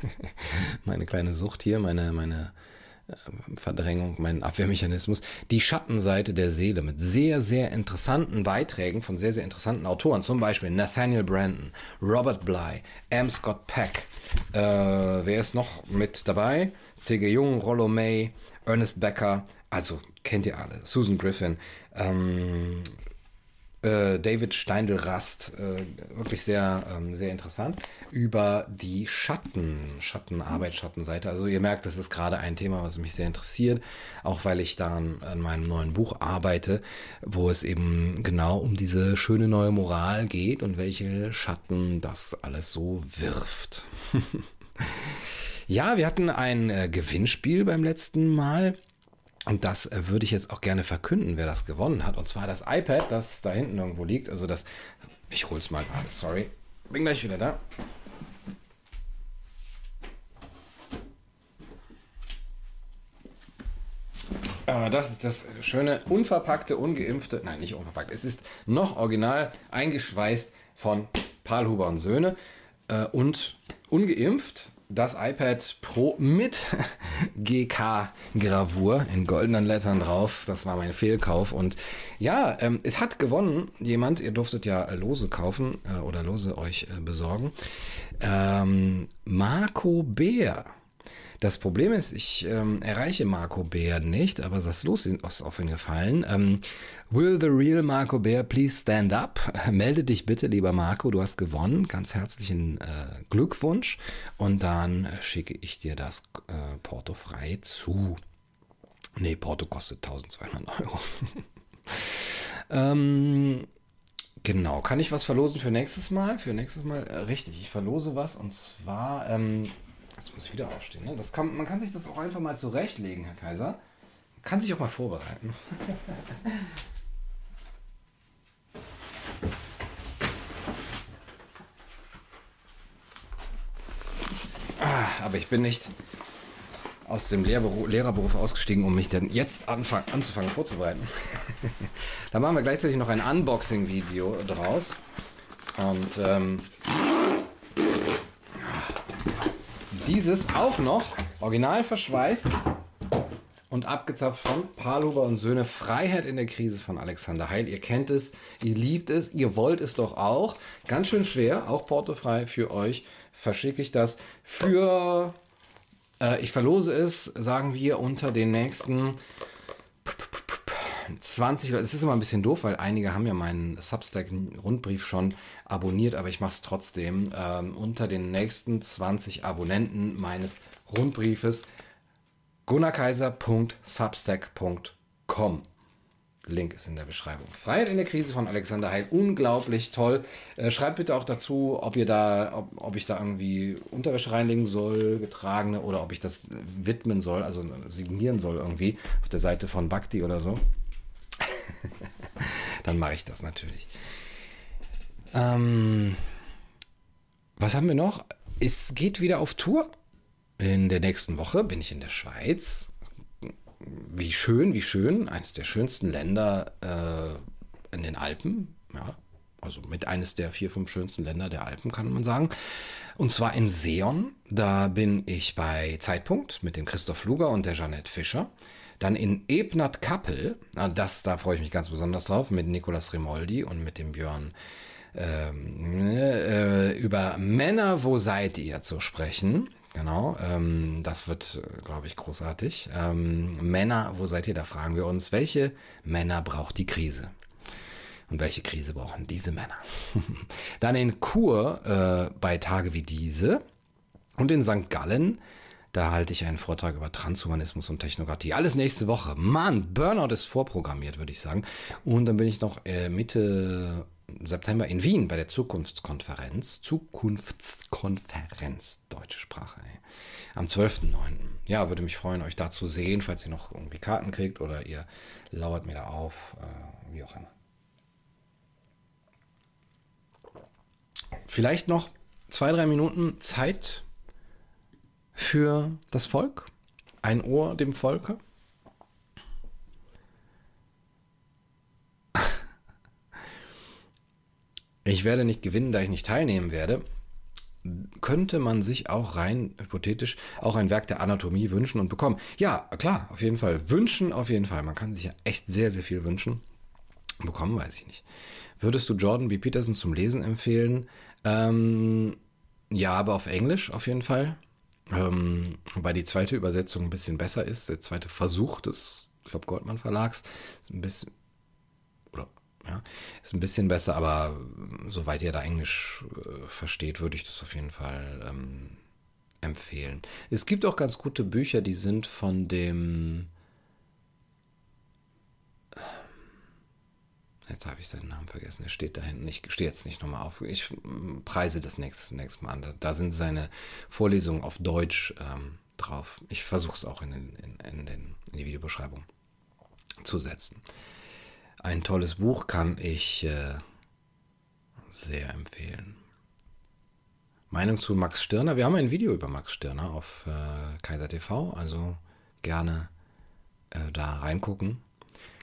meine kleine Sucht hier, meine, meine Verdrängung, mein Abwehrmechanismus, die Schattenseite der Seele mit sehr, sehr interessanten Beiträgen von sehr, sehr interessanten Autoren, zum Beispiel Nathaniel Brandon, Robert Bly, M. Scott Peck. Äh, wer ist noch mit dabei? C.G. Jung, Rollo May, Ernest Becker, also kennt ihr alle, Susan Griffin, ähm, äh, David Steindl-Rast, äh, wirklich sehr, ähm, sehr interessant, über die Schatten, Schattenarbeit, Schattenseite. Also ihr merkt, das ist gerade ein Thema, was mich sehr interessiert, auch weil ich da an, an meinem neuen Buch arbeite, wo es eben genau um diese schöne neue Moral geht und welche Schatten das alles so wirft. ja, wir hatten ein äh, Gewinnspiel beim letzten Mal. Und das äh, würde ich jetzt auch gerne verkünden, wer das gewonnen hat. Und zwar das iPad, das da hinten irgendwo liegt. Also das, ich hol's mal gerade, sorry. Bin gleich wieder da. Ah, das ist das schöne, unverpackte, ungeimpfte, nein, nicht unverpackt. Es ist noch original eingeschweißt von Paul Huber und Söhne äh, und ungeimpft das iPad Pro mit GK-Gravur in goldenen Lettern drauf. Das war mein Fehlkauf. Und ja, ähm, es hat gewonnen jemand. Ihr durftet ja Lose kaufen äh, oder Lose euch äh, besorgen. Ähm, Marco Bär das Problem ist, ich ähm, erreiche Marco Bär nicht, aber das Los ist auf ihn gefallen. Ähm, Will the real Marco Bär please stand up? Melde dich bitte, lieber Marco, du hast gewonnen. Ganz herzlichen äh, Glückwunsch. Und dann äh, schicke ich dir das äh, Porto frei zu. Nee, Porto kostet 1200 Euro. ähm, Genau, kann ich was verlosen für nächstes Mal? Für nächstes Mal, äh, richtig, ich verlose was und zwar ähm, Jetzt muss ich wieder aufstehen. Ne? Das kann, man kann sich das auch einfach mal zurechtlegen, Herr Kaiser. Man kann sich auch mal vorbereiten. ah, aber ich bin nicht aus dem Lehrberuf, Lehrerberuf ausgestiegen, um mich denn jetzt anfang, anzufangen vorzubereiten. da machen wir gleichzeitig noch ein Unboxing-Video draus. Und ähm, Dieses auch noch original verschweißt und abgezapft von Paluber und Söhne. Freiheit in der Krise von Alexander Heil. Ihr kennt es, ihr liebt es, ihr wollt es doch auch. Ganz schön schwer, auch portofrei für euch. Verschicke ich das für, äh, ich verlose es, sagen wir, unter den nächsten 20 Leute. Es ist immer ein bisschen doof, weil einige haben ja meinen Substack-Rundbrief schon abonniert, aber ich mache es trotzdem. Ähm, unter den nächsten 20 Abonnenten meines Rundbriefes gunnarkaiser.substack.com. Link ist in der Beschreibung. Freiheit in der Krise von Alexander Heil, unglaublich toll. Äh, schreibt bitte auch dazu, ob ihr da, ob, ob, ich da irgendwie Unterwäsche reinlegen soll, getragene, oder ob ich das widmen soll, also signieren soll irgendwie auf der Seite von Bhakti oder so. Dann mache ich das natürlich. Ähm, was haben wir noch? Es geht wieder auf Tour. In der nächsten Woche bin ich in der Schweiz. Wie schön, wie schön. Eines der schönsten Länder äh, in den Alpen. Ja, also mit eines der vier, fünf schönsten Länder der Alpen, kann man sagen. Und zwar in Seon. Da bin ich bei Zeitpunkt mit dem Christoph Luger und der Jeanette Fischer. Dann in Ebnat Kappel, das, da freue ich mich ganz besonders drauf, mit Nicolas Rimoldi und mit dem Björn ähm, äh, über Männer, wo seid ihr zu sprechen. Genau, ähm, das wird, glaube ich, großartig. Ähm, Männer, wo seid ihr? Da fragen wir uns, welche Männer braucht die Krise? Und welche Krise brauchen diese Männer? Dann in Chur äh, bei Tage wie diese und in St. Gallen da halte ich einen Vortrag über Transhumanismus und Technokratie. Alles nächste Woche. Mann, Burnout ist vorprogrammiert, würde ich sagen. Und dann bin ich noch äh, Mitte September in Wien bei der Zukunftskonferenz. Zukunftskonferenz, deutsche Sprache. Ey. Am 12.09. Ja, würde mich freuen, euch da zu sehen, falls ihr noch irgendwie Karten kriegt oder ihr lauert mir da auf, äh, wie auch immer. Vielleicht noch zwei, drei Minuten Zeit für das Volk, ein Ohr dem Volke. Ich werde nicht gewinnen, da ich nicht teilnehmen werde. könnte man sich auch rein hypothetisch auch ein Werk der Anatomie wünschen und bekommen. Ja, klar, auf jeden Fall. Wünschen auf jeden Fall. Man kann sich ja echt sehr, sehr viel wünschen. Bekommen, weiß ich nicht. Würdest du Jordan B. Peterson zum Lesen empfehlen? Ähm, ja, aber auf Englisch auf jeden Fall. Ähm, wobei die zweite Übersetzung ein bisschen besser ist. Der zweite Versuch des, ich glaube, Goldmann Verlags ist ein bisschen, oder, ja, ist ein bisschen besser, aber soweit ihr da Englisch äh, versteht, würde ich das auf jeden Fall ähm, empfehlen. Es gibt auch ganz gute Bücher, die sind von dem Jetzt habe ich seinen Namen vergessen. Er steht da hinten. Ich stehe jetzt nicht nochmal auf. Ich mm, preise das nächste, nächste Mal an. Da, da sind seine Vorlesungen auf Deutsch ähm, drauf. Ich versuche es auch in, den, in, in, den, in, die Videobeschreibung zu setzen. Ein tolles Buch kann ich äh, sehr empfehlen. Meinung zu Max Stirner. Wir haben ein Video über Max Stirner auf äh, Kaiser TV, also gerne äh, da reingucken.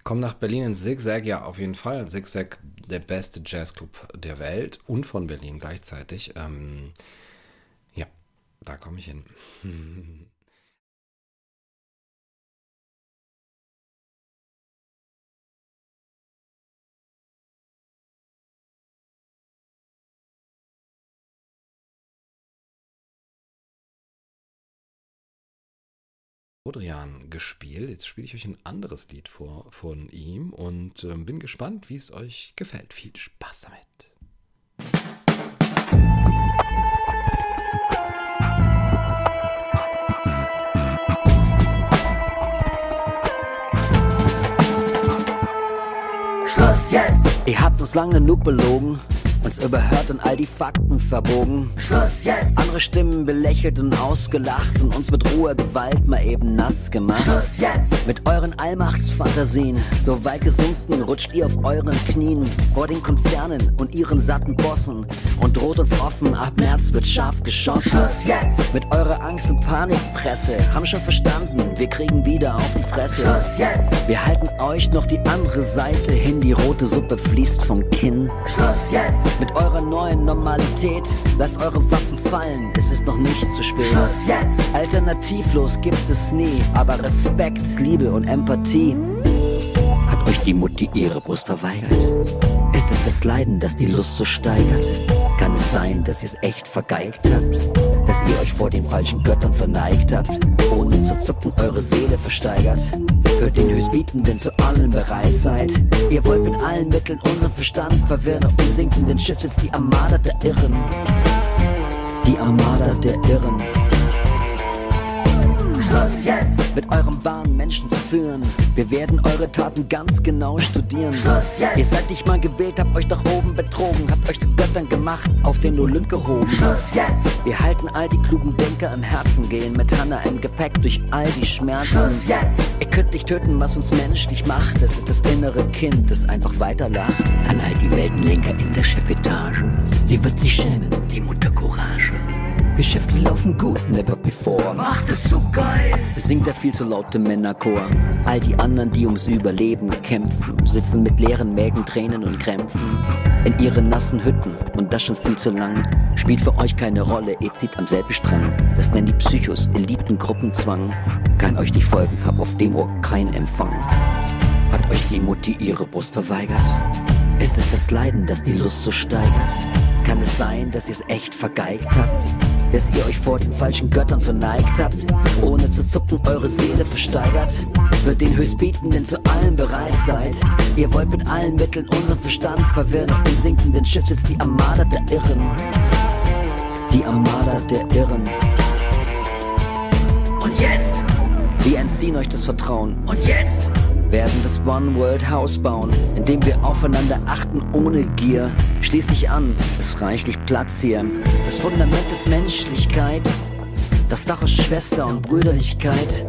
Komm nach Berlin ins Zigzag, ja, auf jeden Fall. Zigzag, der beste Jazzclub der Welt und von Berlin gleichzeitig. Ähm, ja, da komme ich hin. Rodrian gespielt. Jetzt spiele ich euch ein anderes Lied vor, von ihm und äh, bin gespannt, wie es euch gefällt. Viel Spaß damit. Schluss jetzt! Ihr habt uns lang genug belogen uns überhört und all die Fakten verbogen. Schluss jetzt! Andere Stimmen belächelt und ausgelacht und uns mit roher Gewalt mal eben nass gemacht. Schluss jetzt! Mit euren Allmachtsfantasien, so weit gesunken, rutscht ihr auf euren Knien vor den Konzernen und ihren satten Bossen und droht uns offen, ab März wird scharf geschossen. Schluss jetzt! Mit eurer Angst- und Panikpresse, haben schon verstanden, wir kriegen wieder auf die Fresse. Schluss jetzt! Wir halten euch noch die andere Seite hin, die rote Suppe fließt vom Kinn. Schluss jetzt! Mit eurer neuen Normalität, lasst eure Waffen fallen, es ist noch nicht zu spät. Schluss jetzt! Alternativlos gibt es nie, aber Respekt, Liebe und Empathie hat euch die Mutti ihre Brust verweigert. Ist es das Leiden, das die Lust so steigert? Kann es sein, dass ihr es echt vergeigt habt? Dass ihr euch vor den falschen Göttern verneigt habt, ohne zu zucken eure Seele versteigert? Für den Höchstbietenden zu allen bereit seid? Ihr wollt mit allen Mitteln unseren Verstand verwirren. Auf dem sinkenden Schiff sitzt die Armada der Irren. Die Armada der Irren. Schluss jetzt! Mit eurem wahren Menschen zu führen. Wir werden eure Taten ganz genau studieren. Schluss jetzt! Ihr seid nicht mal gewählt, habt euch doch oben betrogen, habt euch zu Göttern gemacht, auf den Olymp gehoben. Schluss jetzt! Wir halten all die klugen Denker im Herzen, gehen mit Hanna im Gepäck durch all die Schmerzen. Schluss jetzt! Ihr könnt nicht töten, was uns menschlich macht. Es ist das innere Kind, das einfach weiterlacht. An all die Weltenlenker in der Chefetage. Sie wird sich schämen, die Mutter Courage. Geschäfte laufen gut, never before. Macht es so geil! Singt der viel zu laute Männerchor. All die anderen, die ums Überleben kämpfen, sitzen mit leeren Mägen, Tränen und Krämpfen. In ihren nassen Hütten und das schon viel zu lang. Spielt für euch keine Rolle, ihr zieht am selben Strang. Das nennen die Psychos, Elitengruppenzwang. Kann euch nicht folgen, hab auf dem Ohr kein Empfang. Hat euch die Mutti ihre Brust verweigert? Ist es das Leiden, das die Lust so steigert? Kann es sein, dass ihr es echt vergeigt habt? Dass ihr euch vor den falschen Göttern verneigt habt, ohne zu zucken eure Seele versteigert, für den Höchstbietenden zu allem bereit seid. Ihr wollt mit allen Mitteln unseren Verstand verwirren, auf dem sinkenden Schiff sitzt die Armada der Irren. Die Armada der Irren. Und jetzt? Wir entziehen euch das Vertrauen. Und jetzt? Werden das One World House bauen, in dem wir aufeinander achten ohne Gier. Schließ dich an, es reichlich Platz hier. Das Fundament ist Menschlichkeit. Das Dach ist Schwester und Brüderlichkeit.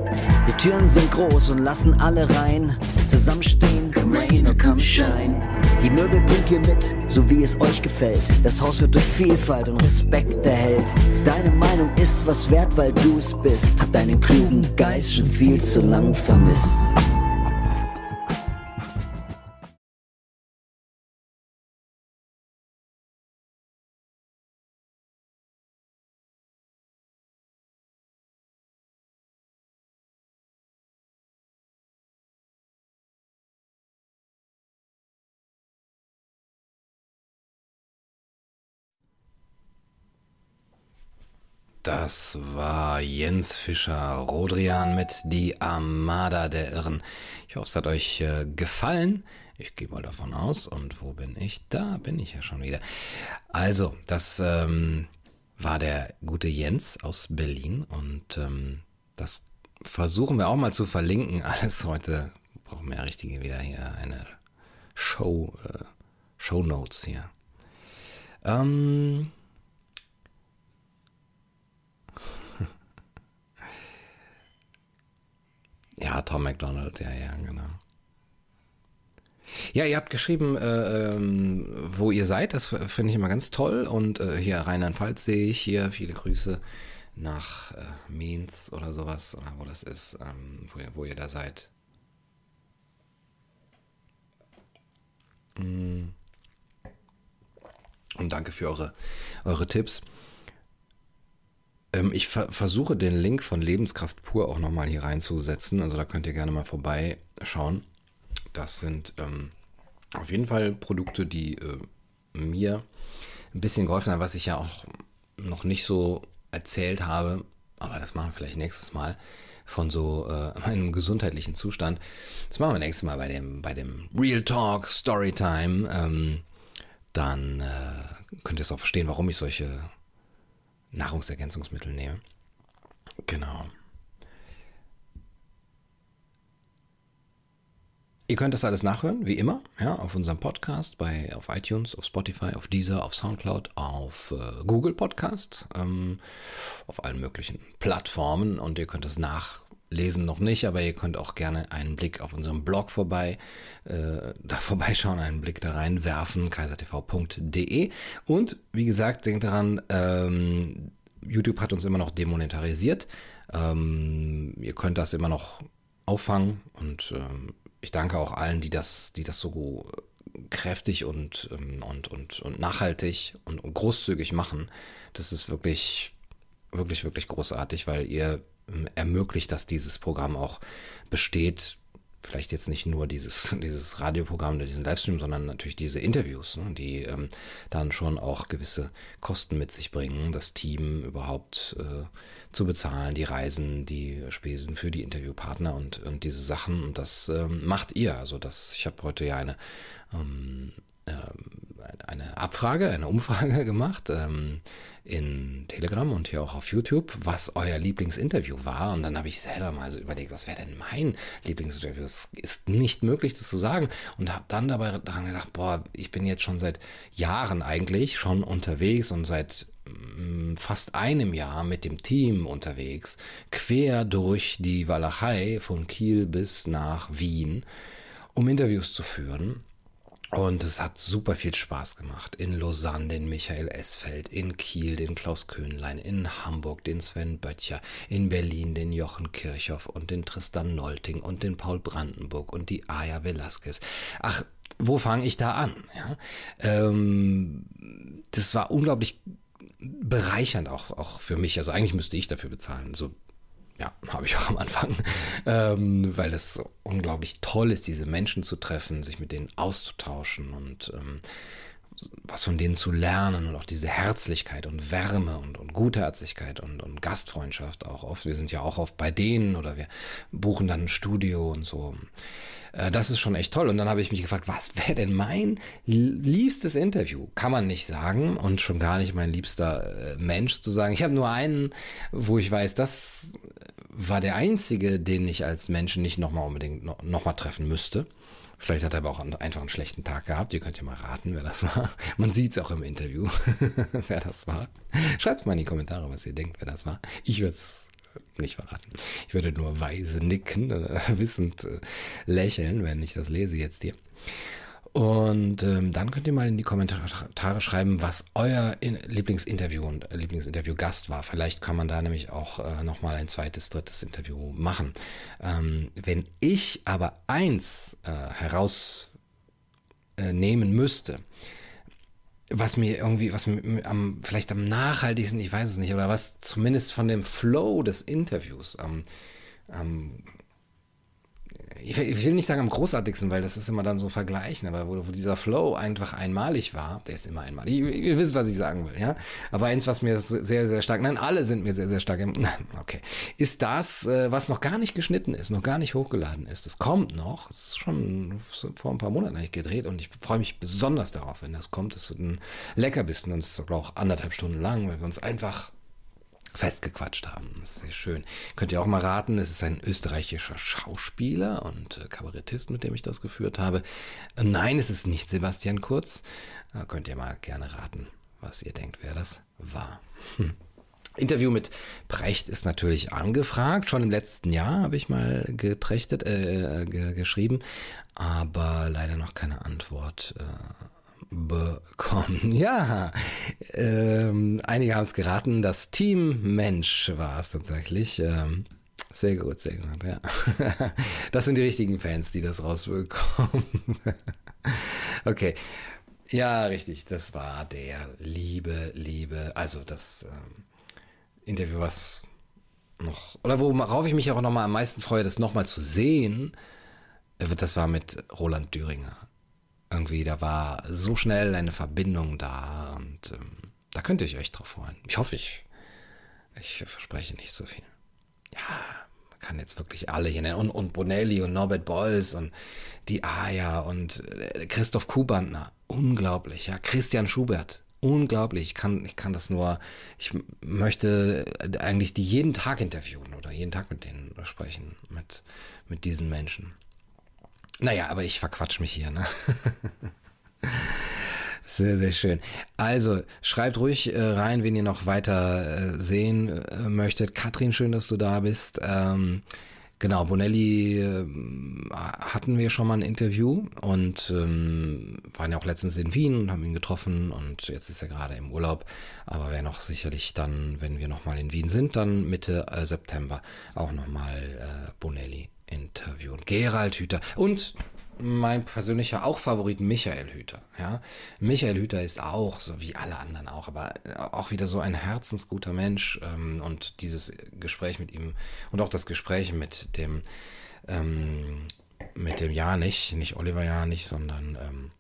Die Türen sind groß und lassen alle rein. Zusammenstehen, come rain or come shine. Die Möbel bringt ihr mit, so wie es euch gefällt. Das Haus wird durch Vielfalt und Respekt erhellt. Deine Meinung ist was wert, weil du es bist. Hab deinen klugen Geist schon viel zu lang vermisst. Das war Jens Fischer, Rodrian mit Die Armada der Irren. Ich hoffe, es hat euch äh, gefallen. Ich gehe mal davon aus. Und wo bin ich? Da bin ich ja schon wieder. Also, das ähm, war der gute Jens aus Berlin. Und ähm, das versuchen wir auch mal zu verlinken. Alles heute brauchen wir ja richtige wieder hier eine Show, äh, Show Notes hier. Ähm, Ja, Tom McDonald, ja, ja, genau. Ja, ihr habt geschrieben, äh, ähm, wo ihr seid. Das finde ich immer ganz toll. Und äh, hier Rheinland-Pfalz sehe ich hier. Viele Grüße nach äh, Mainz oder sowas, oder wo das ist, ähm, wo, ihr, wo ihr da seid. Mm. Und danke für eure, eure Tipps. Ähm, ich ver versuche den Link von Lebenskraft pur auch nochmal hier reinzusetzen. Also da könnt ihr gerne mal vorbeischauen. Das sind ähm, auf jeden Fall Produkte, die äh, mir ein bisschen geholfen haben, was ich ja auch noch nicht so erzählt habe. Aber das machen wir vielleicht nächstes Mal von so äh, meinem gesundheitlichen Zustand. Das machen wir nächstes Mal bei dem, bei dem Real Talk Storytime. Ähm, dann äh, könnt ihr es auch verstehen, warum ich solche Nahrungsergänzungsmittel nehme. Genau. Ihr könnt das alles nachhören, wie immer, ja, auf unserem Podcast, bei, auf iTunes, auf Spotify, auf Deezer, auf Soundcloud, auf äh, Google Podcast, ähm, auf allen möglichen Plattformen und ihr könnt es nachlesen noch nicht, aber ihr könnt auch gerne einen Blick auf unserem Blog vorbei, äh, da vorbeischauen, einen Blick da reinwerfen, kaisertv.de und wie gesagt, denkt daran, ähm, YouTube hat uns immer noch demonetarisiert. Ähm, ihr könnt das immer noch auffangen und ähm, ich danke auch allen, die das, die das so kräftig und, ähm, und, und, und nachhaltig und, und großzügig machen. Das ist wirklich, wirklich, wirklich großartig, weil ihr ermöglicht, dass dieses Programm auch besteht, vielleicht jetzt nicht nur dieses, dieses Radioprogramm oder diesen Livestream, sondern natürlich diese Interviews, ne, die ähm, dann schon auch gewisse Kosten mit sich bringen, das Team überhaupt äh, zu bezahlen, die Reisen, die Spesen für die Interviewpartner und, und diese Sachen. Und das ähm, macht ihr. Also das, ich habe heute ja eine ähm, ähm, eine Abfrage, eine Umfrage gemacht ähm, in Telegram und hier auch auf YouTube, was euer Lieblingsinterview war. Und dann habe ich selber mal so überlegt, was wäre denn mein Lieblingsinterview? Es ist nicht möglich, das zu sagen. Und habe dann dabei daran gedacht, boah, ich bin jetzt schon seit Jahren eigentlich schon unterwegs und seit mm, fast einem Jahr mit dem Team unterwegs, quer durch die Walachei von Kiel bis nach Wien, um Interviews zu führen. Und es hat super viel Spaß gemacht. In Lausanne den Michael Esfeld, in Kiel den Klaus Köhnlein, in Hamburg den Sven Böttcher, in Berlin den Jochen Kirchhoff und den Tristan Nolting und den Paul Brandenburg und die Aya Velasquez. Ach, wo fange ich da an? Ja? Ähm, das war unglaublich bereichernd auch, auch für mich. Also eigentlich müsste ich dafür bezahlen. So ja, habe ich auch am Anfang, ähm, weil es unglaublich toll ist, diese Menschen zu treffen, sich mit denen auszutauschen und ähm, was von denen zu lernen und auch diese Herzlichkeit und Wärme und, und Gutherzigkeit und, und Gastfreundschaft auch oft. Wir sind ja auch oft bei denen oder wir buchen dann ein Studio und so. Äh, das ist schon echt toll. Und dann habe ich mich gefragt, was wäre denn mein liebstes Interview? Kann man nicht sagen und schon gar nicht mein liebster äh, Mensch zu sagen. Ich habe nur einen, wo ich weiß, das war der einzige, den ich als Menschen nicht nochmal unbedingt nochmal noch treffen müsste. Vielleicht hat er aber auch einfach einen schlechten Tag gehabt. Ihr könnt ja mal raten, wer das war. Man sieht es auch im Interview, wer das war. Schreibt mal in die Kommentare, was ihr denkt, wer das war. Ich würde es nicht verraten. Ich würde nur weise nicken oder wissend äh, lächeln, wenn ich das lese jetzt hier. Und ähm, dann könnt ihr mal in die Kommentare schreiben, was euer in Lieblingsinterview und äh, Lieblingsinterviewgast war. Vielleicht kann man da nämlich auch äh, nochmal ein zweites, drittes Interview machen. Ähm, wenn ich aber eins äh, herausnehmen äh, müsste, was mir irgendwie, was mir am, vielleicht am nachhaltigsten, ich weiß es nicht, oder was zumindest von dem Flow des Interviews am, am ich will nicht sagen am großartigsten, weil das ist immer dann so vergleichen, aber wo, wo dieser Flow einfach einmalig war, der ist immer einmalig. Ihr, ihr, wisst, was ich sagen will, ja. Aber eins, was mir sehr, sehr stark, nein, alle sind mir sehr, sehr stark, nein, okay, ist das, äh, was noch gar nicht geschnitten ist, noch gar nicht hochgeladen ist. Das kommt noch, das ist schon vor ein paar Monaten eigentlich gedreht und ich freue mich besonders darauf, wenn das kommt. Es wird ein Leckerbissen und es ist auch anderthalb Stunden lang, weil wir uns einfach festgequatscht haben. Das ist sehr schön. Könnt ihr auch mal raten, es ist ein österreichischer Schauspieler und äh, Kabarettist, mit dem ich das geführt habe. Äh, nein, es ist nicht Sebastian Kurz. Äh, könnt ihr mal gerne raten, was ihr denkt, wer das war. Hm. Interview mit Precht ist natürlich angefragt. Schon im letzten Jahr habe ich mal geprechtet, äh, ge geschrieben, aber leider noch keine Antwort äh, bekommen. Ja, ähm, einige haben es geraten. Das Team Mensch war es tatsächlich. Ähm, sehr gut, sehr gut, ja. Das sind die richtigen Fans, die das rausbekommen. Okay. Ja, richtig. Das war der liebe, liebe, also das ähm, Interview, was noch, oder worauf ich mich auch nochmal am meisten freue, das nochmal zu sehen, äh, das war mit Roland Düringer irgendwie, da war so schnell eine Verbindung da und ähm, da könnt ihr euch drauf freuen. Ich hoffe, ich, ich verspreche nicht so viel. Ja, man kann jetzt wirklich alle hier nennen. Und, und Bonelli und Norbert Bolz und die Aya und äh, Christoph Kubantner. Unglaublich, ja. Christian Schubert. Unglaublich. Ich kann, ich kann das nur, ich möchte eigentlich die jeden Tag interviewen oder jeden Tag mit denen sprechen, mit, mit diesen Menschen. Naja, aber ich verquatsch mich hier, ne? Sehr, sehr schön. Also schreibt ruhig äh, rein, wen ihr noch weiter äh, sehen äh, möchtet. Katrin, schön, dass du da bist. Ähm, genau, Bonelli äh, hatten wir schon mal ein Interview und ähm, waren ja auch letztens in Wien und haben ihn getroffen und jetzt ist er gerade im Urlaub. Aber wäre noch sicherlich dann, wenn wir nochmal in Wien sind, dann Mitte äh, September auch nochmal äh, Bonelli interviewen. Gerald Hüther und mein persönlicher auch Favorit Michael Hüter. Ja, Michael Hüter ist auch so wie alle anderen auch, aber auch wieder so ein herzensguter Mensch ähm, und dieses Gespräch mit ihm und auch das Gespräch mit dem ähm, mit dem Janich, nicht Oliver Janich, sondern ähm,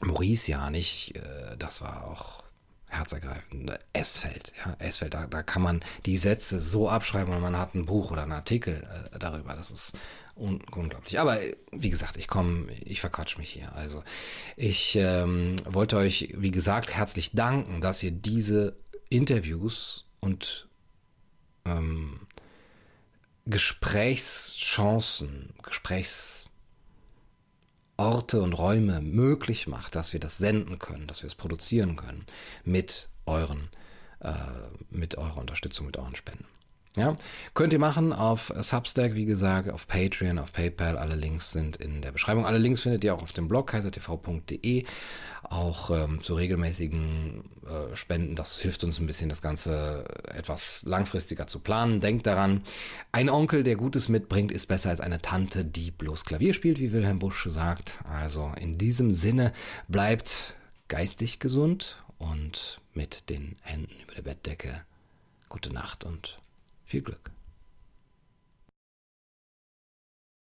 Maurice Janich, äh, das war auch herzergreifend. Esfeld, ja, Esfeld, da, da kann man die Sätze so abschreiben und man hat ein Buch oder einen Artikel äh, darüber. Das ist un unglaublich. Aber wie gesagt, ich komme, ich verquatsch mich hier. Also ich ähm, wollte euch, wie gesagt, herzlich danken, dass ihr diese Interviews und ähm, Gesprächschancen, Gesprächs Orte und Räume möglich macht, dass wir das senden können, dass wir es produzieren können mit euren, äh, mit eurer Unterstützung, mit euren Spenden. Ja, könnt ihr machen auf Substack, wie gesagt, auf Patreon, auf PayPal. Alle Links sind in der Beschreibung. Alle Links findet ihr auch auf dem Blog kaisertv.de. Auch ähm, zu regelmäßigen äh, Spenden. Das hilft uns ein bisschen, das Ganze etwas langfristiger zu planen. Denkt daran, ein Onkel, der Gutes mitbringt, ist besser als eine Tante, die bloß Klavier spielt, wie Wilhelm Busch sagt. Also in diesem Sinne bleibt geistig gesund und mit den Händen über der Bettdecke. Gute Nacht und viel Glück.